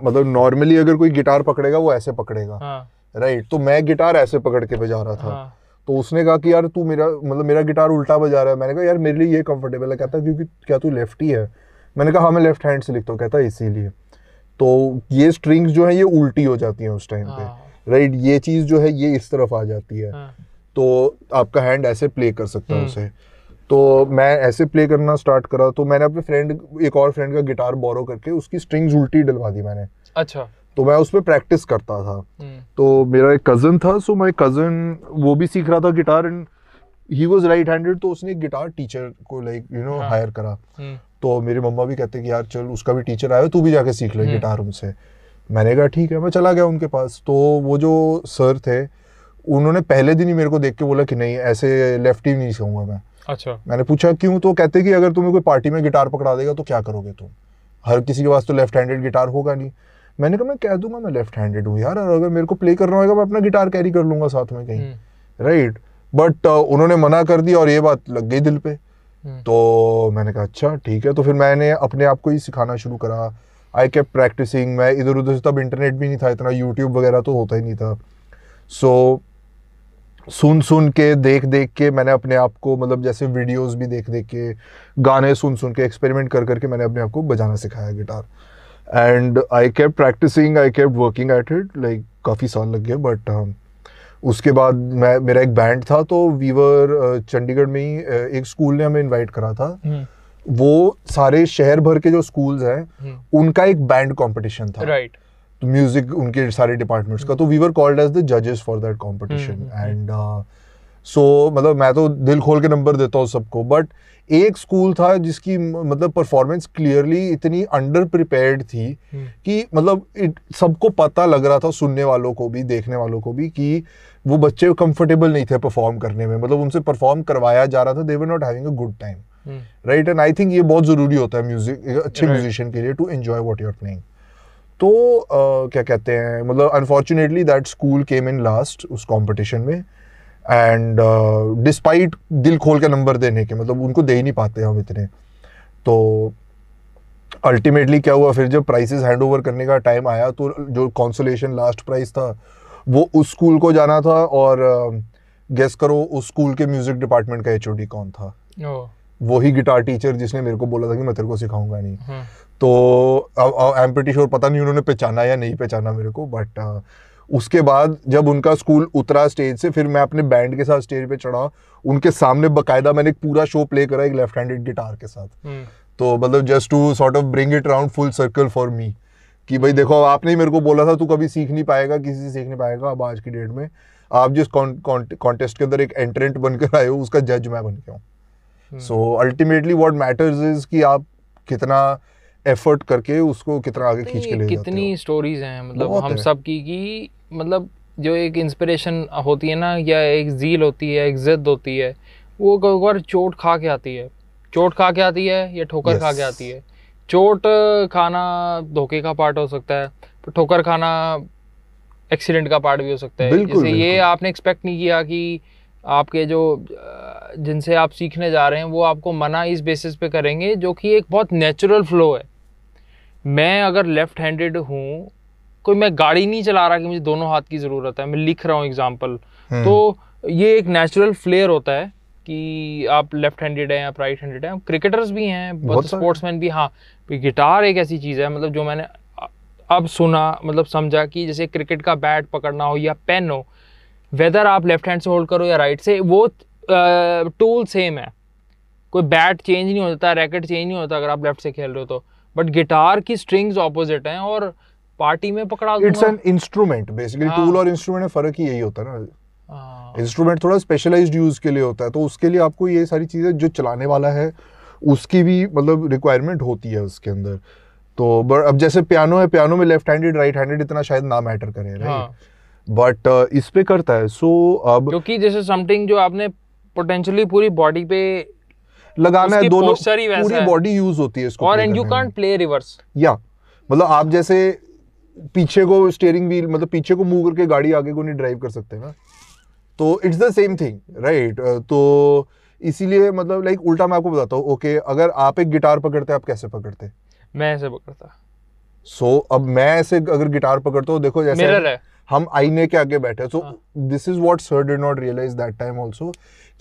मतलब नॉर्मली अगर कोई गिटार पकड़ेगा वो ऐसे पकड़ेगा। हाँ। राइट तो मैं गिटार ऐसे पकड़ के बजा रहा था। हाँ। तो उसने कहा कि यार तू मेरा मतलब मेरा गिटार उल्टा बजा रहा है। मैंने कहा यार मेरे लिए ये कंफर्टेबल है। कहता है क्योंकि क्या तू लेफ्टी है? मैंने कहा हाँ मैं लेफ़्ट हैंड से लिखता हूँ। कहता है इसीलिए। तो ये स्ट्रिंग्स जो है ये उल्टी हो जाती हैं उस टाइम पे। हाँ, राइट ये चीज़ जो है ये इस तरफ़ आ जाती है। हाँ, तो आपका हैंड ऐसे प्ले कर सकता है हम्म। उसे। तो मैं ऐसे प्ले करना स्टार्ट करा तो मैंने अपने फ्रेंड एक और फ्रेंड का गिटार बोरो करके उसकी स्ट्रिंग्स उल्टी डलवा दी मैंने। अच्छा। तो मैं उस पर प्रैक्टिस करता था। हम्म, तो मेरा एक कज़न था सो माय कज़न वो भी सीख रहा था guitar and he was right handed तो उसने गिटार टीचर को लाइक यू नो। हायर करा। हम्म, तो मेरी मम्मा भी कहते कि यार चल उसका भी टीचर आया तू भी जाके सीख ले हम्म। गिटार उनसे। मैंने कहा ठीक है मैं चला गया उनके पास। तो वो जो सर थे उन्होंने पहले दिन ही मेरे को देख के बोला कि नहीं ऐसे लेफ़्ट ही नहीं सीखूँगा मैं। अच्छा। मैंने पूछा क्यों? तो कहते कि अगर तुम्हें कोई पार्टी में गिटार पकड़ा देगा तो क्या करोगे तुम? हर किसी के पास तो लेफ़्ट हैंडेड गिटार होगा नहीं। मैंने कहा मैं कह दूँगा मैं लेफ़्ट हैंडेड हूँ यार और अगर मेरे को प्ले करना होगा मैं अपना गिटार कैरी कर लूँगा साथ में कहीं. हम्म, राइट बट उन्होंने मना कर दिया और ये बात लग गई दिल पे। हम्म, तो मैंने कहा अच्छा ठीक है। तो फिर मैंने अपने आप को ही सिखाना शुरू करा। आई केप प्रैक्टिसिंग मैं इधर उधर से तब इंटरनेट भी नहीं था इतना यूट्यूब वगैरह तो होता ही नहीं था। सो so, सुन सुन के देख देख के मैंने अपने आप को मतलब जैसे वीडियोस भी देख देख के गाने सुन सुन के एक्सपेरिमेंट कर करके मैंने अपने आप को बजाना सिखाया guitar and I kept practising I kept working at it like काफ़ी साल लग गए बट उसके बाद मैं मेरा एक बैंड था तो वीवर चंडीगढ़ में ही अ, एक स्कूल ने हमें इनवाइट करा था। हम्म, वो सारे शहर भर के जो स्कूल्स हैं हम्म, उनका एक बैंड कंपटीशन था। Right right. तो म्यूज़िक उनके सारे डिपार्टमेंट्स का। तो we were called as the जजेस for that competition and so so, मतलब मैं तो दिल खोल के नंबर देता हूँ सबको बट एक स्कूल था जिसकी मतलब परफॉर्मेंस क्लियरली इतनी अंडर प्रिपेयर्ड थी हम्म। कि मतलब it- सबको पता लग रहा था सुनने वालों को भी देखने वालों को भी कि वो बच्चे कंफर्टेबल नहीं थे परफॉर्म करने में। मतलब उनसे परफॉर्म करवाया जा रहा था they were not having a good time right and I think ये बहुत ज़रूरी होता है म्यूज़िक अच्छे Right. म्यूजिशियन के लिए to enjoy what you're playing तो अ, क्या कहते हैं मतलब unfortunately that school came in last उस कॉम्पिटिशन में। एंड डिस्पाइट दिल खोल के नंबर देने के मतलब उनको दे ही नहीं पाते हम इतने। तो अल्टीमेटली क्या हुआ फिर जब प्राइसेस हैंड ओवर करने का टाइम आया तो जो कॉन्सोलेशन लास्ट प्राइस था वो उस स्कूल को जाना था और गेस करो उस स्कूल के म्यूज़िक डिपार्टमेंट का एचओडी कौन था। वही गिटार टीचर जिसने मेरे को बोला था कि मैं तेरे को सिखाऊँगा नहीं। हम्म, तो आई एम प्रीटी श्योर पता नहीं उन्होंने पहचाना या नहीं पहचाना मेरे को बट उसके बाद जब उनका स्कूल उतरा स्टेज से फिर मैं अपने बैंड के साथ स्टेज पे चढ़ा। उनके सामने बकायदा मैंने एक पूरा शो प्ले करा एक लेफ़्ट हैंडेड गिटार के साथ। हम्म, तो मतलब just to sort of bring it round full circle for me कि भाई देखो आपने ही मेरे को बोला था तू कभी सीख नहीं पाएगा किसी से सीख नहीं पाएगा अब आज की डेट में। आप जिस कॉन्टेस्ट के अंदर एक एंट्रेंट बनकर आए हो उसका जज मैं बन गया हूँ। So ultimately what matters is कि आप कितना एफर्ट करके उसको कितना आगे खींच के ले जाते कितनी स्टोरीज हैं मतलब हम है। सब की कि मतलब जो एक इंस्पिरेशन होती है ना या एक जील होती है एक जिद होती है वो कई बार चोट खा के आती है। चोट खा के आती है या ठोकर खा के आती है? चोट खाना धोखे का पार्ट हो सकता है पर ठोकर खाना एक्सीडेंट का पार्ट भी हो सकता है। बिल्कुल, जैसे ये आपने एक्सपेक्ट नहीं किया कि आपके जो जिनसे आप सीखने जा रहे हैं वो आपको मना इस बेसिस पे करेंगे जो कि एक बहुत नेचुरल फ्लो है। मैं अगर लेफ़्ट हैंडेड हूँ कोई मैं गाड़ी नहीं चला रहा कि मुझे दोनों हाथ की ज़रूरत है मैं लिख रहा हूँ एग्ज़ाम्पल हम्म। तो ये एक नेचुरल फ्लेयर होता है कि आप लेफ़्ट हैंडेड हैं आप राइट हैंडेड हैं क्रिकेटर्स भी हैं बहुत। स्पोर्ट्समैन भी हाँ गिटार एक ऐसी चीज़ है मतलब जो मैंने अब सुना मतलब समझा कि जैसे क्रिकेट का बैट पकड़ना हो या पेन हो वेदर आप लेफ़्ट हैंड से होल्ड करो या राइट से वो टूल सेम है कोई बैट चेंज नहीं होता रैकेट चेंज नहीं होता अगर आप लेफ़्ट से खेल रहे हो तो बट गिटार की स्ट्रिंग्स ऑपोजिट हैं और पार्टी में पकड़ा इट्स एन इंस्ट्रूमेंट बेसिकली हाँ। टूल और इंस्ट्रूमेंट में फ़र्क ही यही होता है ना। हाँ, इंस्ट्रूमेंट थोड़ा स्पेशलाइज्ड यूज़ के लिए होता है तो उसके लिए आपको ये सारी चीज़ें जो चलाने वाला है उसकी भी मतलब रिक्वायरमेंट होती है उसके अंदर। तो but अब जैसे पियानो है पियानो में लेफ़्ट हैंडेड राइट हैंडेड इतना शायद ना मैटर करे हाँ। राइट बट इस पे करता है। सो so, अब क्योंकि जैसे समथिंग जो आपने पोटेंशियली पूरी बॉडी पे लगाना है दोनों पूरी बॉडी यूज़ होती है इसको और and you can't play reverse या मतलब आप जैसे पीछे को स्टीयरिंग व्हील मतलब पीछे को मूव करके गाड़ी आगे को नहीं ड्राइव कर सकते ना। तो it's the same thing right तो इसीलिए मतलब लाइक उल्टा मैं आपको बताता हूँ ओके अगर आप एक गिटार पकड़ते आप कैसे पकड़ते? मैं ऐसे पकड़ता। सो so, अब मैं ऐसे अगर गिटार पकड़ता हूँ देखो जैसे मिरर है। हम आईने के आगे बैठे सो। This is what sir did not realise that time also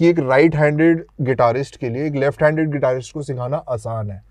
कि एक राइट हैंडेड गिटारिस्ट के लिए एक लेफ़्ट हैंडेड गिटारिस्ट को सिखाना आसान है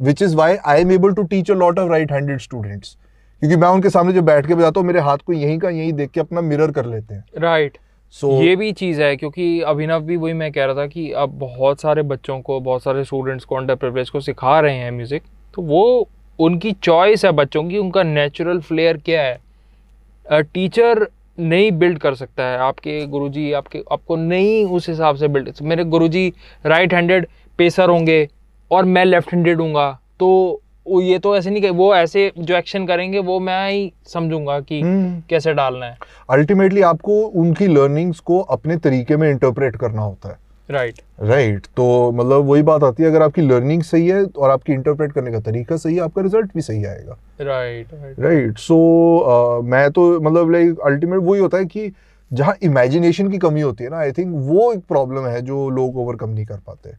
which is why I am able to teach a lot of right handed students क्योंकि मैं उनके सामने जब बैठ के बजाता हूँ मेरे हाथ को यहीं का यहीं देख के अपना मिरर कर लेते हैं। Right right. सो ये भी चीज़ है क्योंकि अभिनव भी वही मैं कह रहा था कि अब बहुत सारे बच्चों को बहुत सारे स्टूडेंट्स को अंडर प्रिविलेज को सिखा रहे हैं म्यूज़िक तो वो उनकी चॉइस है बच्चों की उनका नेचुरल फ्लेयर क्या है। टीचर नहीं बिल्ड कर सकता है। आपके गुरुजी आपके आपको नहीं उस हिसाब से बिल्ड मेरे गुरुजी राइट हैंडेड पेसर होंगे और मैं लेफ़्ट हैंडेड हूँगा। तो ये तो ऐसे नहीं कि वो ऐसे जो एक्शन करेंगे वो मैं ही समझूँगा कि हम्म। कैसे डालना है। अल्टीमेटली आपको उनकी लर्निंग्स को अपने तरीके में इंटरप्रेट करना होता है। Right right right. तो मतलब वही बात आती है अगर आपकी लर्निंग सही है और आपकी इंटरप्रेट करने का तरीका सही है आपका रिज़ल्ट भी सही आएगा। राइट राइट सो मैं तो मतलब लाइक अल्टीमेट वही होता है कि जहाँ इमेजिनेशन की कमी होती है ना आई थिंक वो एक प्रॉब्लम है जो लोग ओवरकम नहीं कर पाते।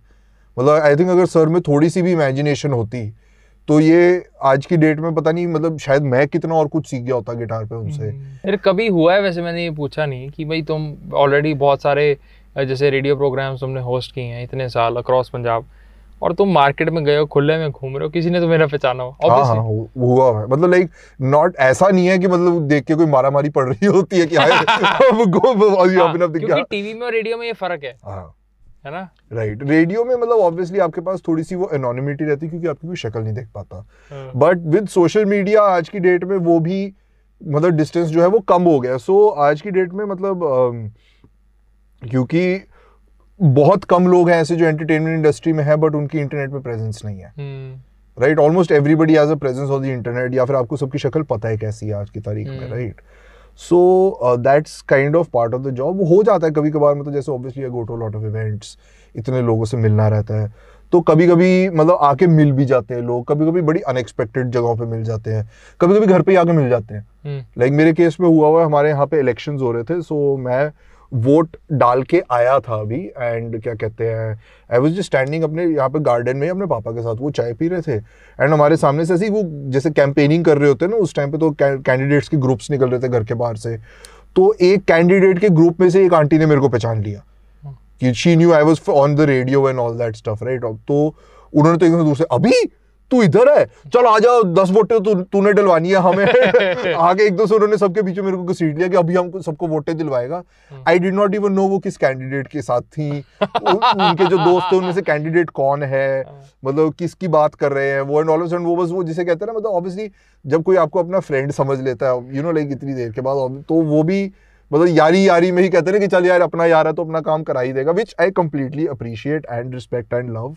मतलब आई थिंक अगर सर में थोड़ी सी भी इमेजिनेशन होती तो ये आज की डेट में पता नहीं मतलब शायद मैं कितना और कुछ सीख गया होता गिटार पे उनसे। फिर कभी हुआ है वैसे मैंने ये पूछा नहीं कि भाई तुम ऑलरेडी बहुत सारे जैसे रेडियो प्रोग्राम्स तुमने होस्ट किए हैं इतने साल अक्रॉस पंजाब। और तुम मार्केट में गए हो खुले में घूम रहे हो किसी ने तो मेरा पहचाना हो हाँ हाँ हुआ है। मतलब लाइक नॉट ऐसा नहीं है कि मतलब देख के कोई मारा मारी पड़ रही होती है कि हाँ, टीवी में और रेडियो में ये फ़र्क है हाँ। है ना? राइट रेडियो में मतलब ऑब्वियसली आपके पास थोड़ी सी वो एनोनिमिटी रहती है क्योंकि आपकी कोई शक्ल नहीं देख पाता। बट विद सोशल मीडिया आज की डेट में वो भी मतलब डिस्टेंस जो है वो कम हो गया। सो so, आज की डेट में मतलब क्योंकि बहुत कम लोग हैं ऐसे जो एंटरटेनमेंट इंडस्ट्री में है बट उनकी इंटरनेट में प्रेजेंस नहीं है। Right almost everybody has a presence on the internet या फिर आपको सबकी शक्ल पता है कैसी है आज की तारीख में। Right so that's kind of part of the job हो जाता है कभी कभार मतलब जैसे obviously I go to lot of events इतने लोगों से मिलना रहता है। तो कभी कभी मतलब आके मिल भी जाते हैं लोग कभी कभी बड़ी अनएक्सपेक्टेड जगहों पे मिल जाते हैं कभी कभी घर पे ही आके मिल जाते हैं। हम्म। लाइक मेरे केस में हुआ हुआ है, हमारे यहाँ पे इलेक्शंस हो रहे थे सो so मैं वोट डाल के आया था अभी एंड क्या कहते हैं आई वाज जस्ट स्टैंडिंग अपने यहाँ पे गार्डन में, अपने पापा के साथ, वो चाय पी रहे थे एंड हमारे सामने से ऐसे वो जैसे कैंपेनिंग कर रहे होते हैं ना, उस टाइम पे तो कैंडिडेट्स के ग्रुप्स निकल रहे थे घर के बाहर से तो एक कैंडिडेट के ग्रुप में से एक आंटी ने मेरे को पहचान लिया, कि she knew I was on the radio and all that stuff right तो उन्होंने तो एकदम दूर से अभी? तू इधर है? चल आ जाओ दस वोटें तू तूने डलवानी है हमें। आगे एक दो से उन्होंने सबके बीच में मेरे को घसीट लिया कि अभी हमको सबको वोटें दिलवाएगा। I did not even know वो किस कैंडिडेट के साथ थी। उनके जो दोस्त थे उनमें से कैंडिडेट कौन है? मतलब किसकी बात कर रहे हैं? वो एंड ऑल ऑफ़ वो बस वो जिसे कहते हैं ना मतलब ऑब्वियसली जब कोई आपको अपना फ्रेंड समझ लेता है यू नो लाइक इतनी देर के बाद तो वो भी मतलब यारी यारी में ही कहते हैं ना कि चल यार अपना यार है तो अपना काम करा ही देगा which I completely appreciate and respect and love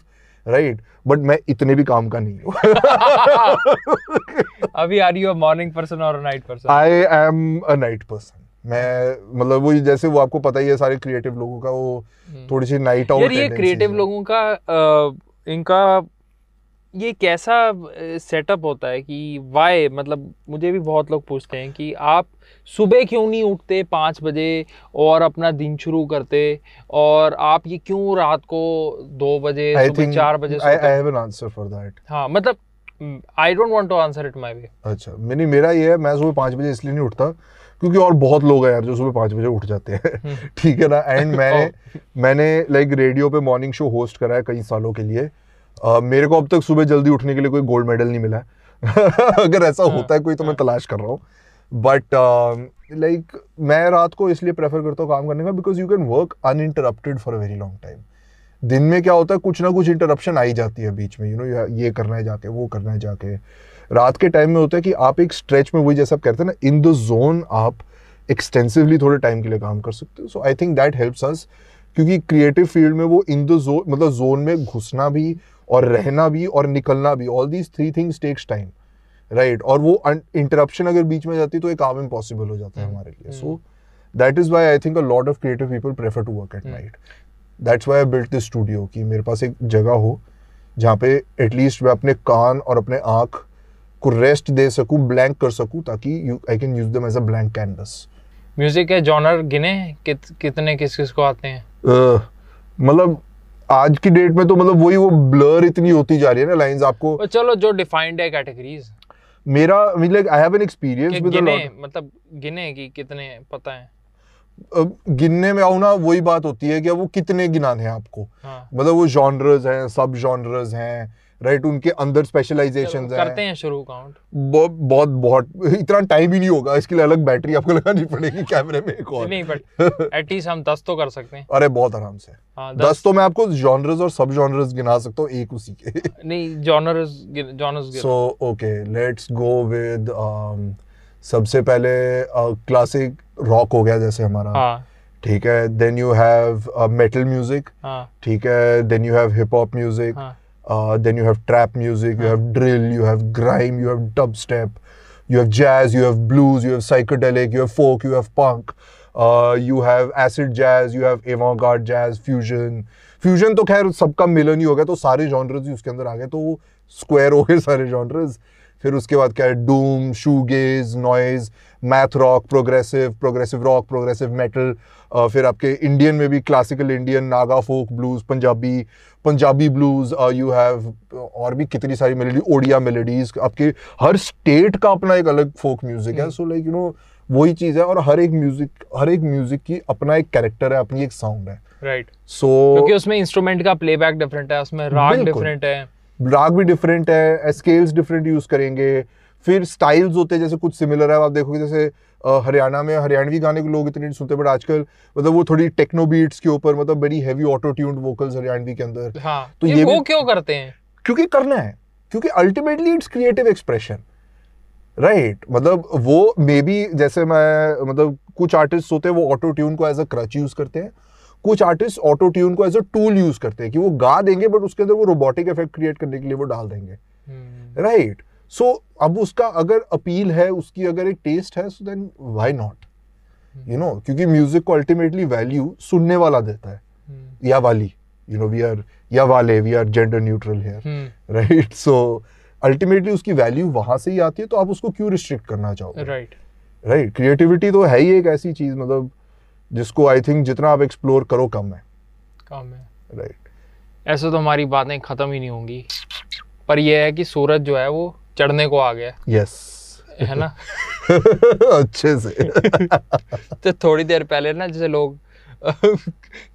right but मैं इतने भी काम का नहीं हूँ। अभी are you a morning person और night person I am a night person मैं मतलब वो जैसे वो आपको पता ही है सारे क्रिएटिव लोगों का वो थोड़ी सी नाइट आउट ये क्रिएटिव लोगों का अ, इनका ये कैसा सेटअप होता है कि वाई मतलब मुझे भी बहुत लोग पूछते हैं कि आप सुबह क्यों नहीं उठते पाँच बजे और अपना दिन शुरू करते? और आप ये क्यों रात को दो बजे चार बजे I have an answer for that हाँ मतलब I don't want to answer it my way अच्छा मैंने मेरा ये है मैं सुबह पाँच बजे इसलिए नहीं उठता क्योंकि और बहुत लोग हैं यार जो सुबह पाँच बजे उठ जाते हैं। ठीक है ना? एंड मैं मैंने लाइक रेडियो पे मॉर्निंग शो होस्ट करा है कई सालों के लिए। अ, मेरे को अब तक सुबह जल्दी उठने के लिए कोई गोल्ड मेडल नहीं मिला है। अगर ऐसा होता है कोई तो मैं तलाश कर रहा हूँ। बट लाइक मैं रात को इसलिए प्रेफर करता हूँ काम करने का because you can work uninterrupted for a very long time दिन में क्या होता है, कुछ ना कुछ इंटरप्शन आई जाती है बीच में यू नो ये करना है जाके, वो करना है जाके. रात के टाइम में होता है कि आप एक स्ट्रेच में, वही जैसा आप कहते हैं ना इन द जोन आप एक्सटेंसिवली थोड़े टाइम के लिए काम कर सकते हो. So I think that helps us क्योंकि क्रिएटिव फ़ील्ड में वो इन द जोन मतलब जोन में घुसना भी और रहना भी और निकलना भी all these three things takes time right और वो इंटरप्शन अगर बीच में जाती तो ये काम इम्पॉसिबल हो जाता है हमारे लिए। So that is why I think a lot of creative people prefer to work at night that's why I built this studio कि मेरे पास एक जगह हो जहाँ पे एटलीस्ट मैं अपने कान और अपने आँख को रेस्ट दे सकूँ ब्लैंक कर सकूँ ताकि I can use them as a blank canvas music के जॉनर गिने? कित, कितने किस किस को आते हैं? uh, मतलब आज की डेट में तो मतलब वही वो ब्लर इतनी होती जा रही है ना लाइंस आपको। चलो जो डिफाइंड है कैटेगरीज मेरा mean like I have an experience with गिने मतलब गिने कि कितने पता है? अब गिनने में आऊँ ना वही बात होती है कि वो कितने गिनाने हैं आपको। हाँ। मतलब वो जॉनर्स हैं सब जॉनर्स हैं राइट उनके अंदर स्पेशलाइजेशन हैं। करते हैं शुरू काउंट बहुत बहुत बहुत इतना टाइम ही नहीं होगा इसके लिए अलग बैटरी आपको लगानी पड़ेगी कैमरे में एक और। नहीं बट एटलीस्ट हम दस तो कर सकते हैं। अरे बहुत आराम से। हाँ दस दस। तो मैं आपको जॉनर्स और सब जॉनर्स गिना सकता हूँ एक उसी के। नहीं genres genres so okay let's go with सबसे पहले क्लासिक रॉक हो गया जैसे हमारा। हाँ। ठीक है then you have metal music ठीक है then you have hip hop music uh, then you have trap music, you have drill, you have grime, you have dubstep, you have jazz, you have blues, you have psychedelic, you have folk, you have punk, uh, you have acid jazz, you have avant-garde jazz, fusion. Fusion तो खैर सबका मिलन ही हो गया तो सारे genres ही उसके अंदर आ गए तो स्क्वायर हो गए सारे जॉनर्स फिर उसके बाद क्या है doom shoegaze noise math rock progressive progressive rock progressive metal फिर आपके इंडियन में भी classical Indian Naga folk blues Punjabi Punjabi blues you have और भी कितनी सारी मेलोडी ओडिया मेलोडीज आपके हर स्टेट का अपना एक अलग फोक म्यूज़िक है। सो लाइक यू नो वही चीज़ है और हर एक म्यूज़िक हर एक म्यूज़िक की अपना एक कैरेक्टर है अपनी एक साउंड है। राइट सो क्योंकि उसमें इंस्ट्रूमेंट का प्लेबैक डिफरेंट है उसमें राग डिफरेंट है। राग भी डिफरेंट है स्केल्स डिफरेंट यूज़ करेंगे। फिर स्टाइल्स होते हैं जैसे कुछ सिमिलर है आप देखोगे जैसे हरियाणा में हरियाणवी गाने को लोग इतने नहीं सुनते बट आजकल मतलब वो थोड़ी टेक्नो बीट्स के ऊपर मतलब बड़ी heavy auto tuned vocals Haryanvi के अंदर। हाँ तो ये, ये वो क्यों करते हैं? क्योंकि करना है क्योंकि ultimately it's creative expression right मतलब वो मे बी जैसे मैं मतलब कुछ आर्टिस्ट होते हैं वो ऑटो ट्यून को एज अ क्रच यूज़ करते हैं कुछ आर्टिस्ट ऑटो ट्यून को एज अ टूल यूज़ करते हैं कि वो गा देंगे बट उसके अंदर वो रोबोटिक इफ़ेक्ट क्रिएट करने के लिए वो डाल देंगे हम्म, राइट सो अब उसका अगर अपील है उसकी अगर एक टेस्ट है so then why not you know क्योंकि म्यूज़िक को अल्टीमेटली वैल्यू सुनने वाला देता है। हम्म, या वाली यू नो वी आर या वाले we are gender neutral here right so ultimately उसकी वैल्यू वहाँ से ही आती है तो आप उसको क्यों रिस्ट्रिक्ट करना चाहोगे? राइट राइट क्रिएटिविटी तो है ही एक ऐसी चीज़ मतलब जिसको आई थिंक जितना आप एक्सप्लोर करो कम है। काम है। Right right. ऐसे तो हमारी बातें खत्म ही नहीं होंगी। पर यह है कि सूरज जो है वो चढ़ने को आ गया। यस है ना? अच्छे से। तो थोड़ी देर पहले ना जैसे लोग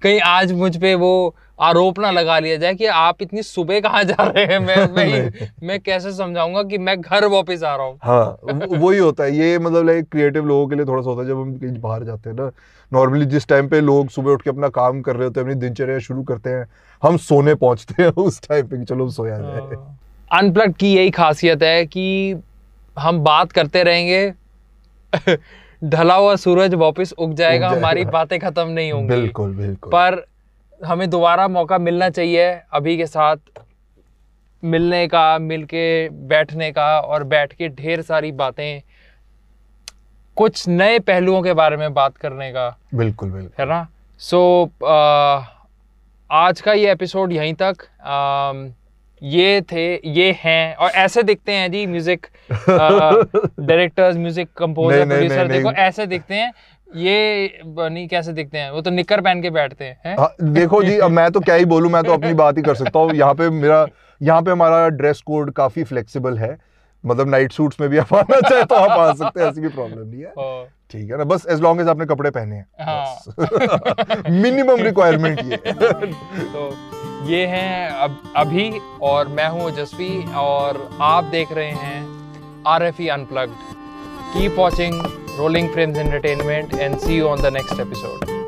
कहीं आज मुझ पे वो आरोप ना लगा लिया जाए कि आप इतनी सुबह कहाँ जा रहे हैं? मैं मैं मैं कैसे समझाऊँगा कि मैं घर वापस आ रहा हूँ? हाँ वही होता है। ये मतलब लाइक क्रिएटिव लोगों के लिए थोड़ा सा होता है जब हम कहीं बाहर जाते हैं ना नॉर्मली जिस टाइम पे लोग सुबह उठ के अपना काम कर रहे होते हैं अपनी दिनचर्या शुरू करते हैं हम सोने पहुँचते हैं उस टाइम पे कि चलो सोया जाए। अनप्लग की यही खासियत है कि हम बात करते रहेंगे ढला हुआ सूरज वापस उग जाएगा हमारी बातें खत्म नहीं होंगी। बिल्कुल बिल्कुल। पर हमें दोबारा मौका मिलना चाहिए अभी के साथ मिलने का मिलके बैठने का और बैठ के ढेर सारी बातें कुछ नए पहलुओं के बारे में बात करने का। बिल्कुल बिल्कुल। है ना? सो so, आज का ये एपिसोड यहीं तक। अम, ये थे ये हैं। और ऐसे दिखते हैं जी music directors music composer producer देखो ऐसे दिखते हैं। ये नहीं कैसे दिखते हैं? वो तो निक्कर पहन के बैठते हैं हैं? हाँ, देखो जी अब मैं तो क्या ही बोलूँ मैं तो अपनी बात ही कर सकता हूँ। यहाँ पे मेरा यहाँ पे हमारा ड्रेस कोड काफ़ी फ्लेक्सिबल है। मतलब नाइट सूट्स में भी आप आना चाहे तो आप आ सकते हैं ऐसी भी प्रॉब्लम नहीं है। ठीक है ना बस एज लॉन्ग एज आपने कपड़े पहने हैं। हाँ। मिनिमम रिक्वायरमेंट ये। तो ये हैं अब, अभी और मैं हूँ जस्वी और आप देख रहे हैं R F E unplugged keep watching rolling frames entertainment and see you on the next episode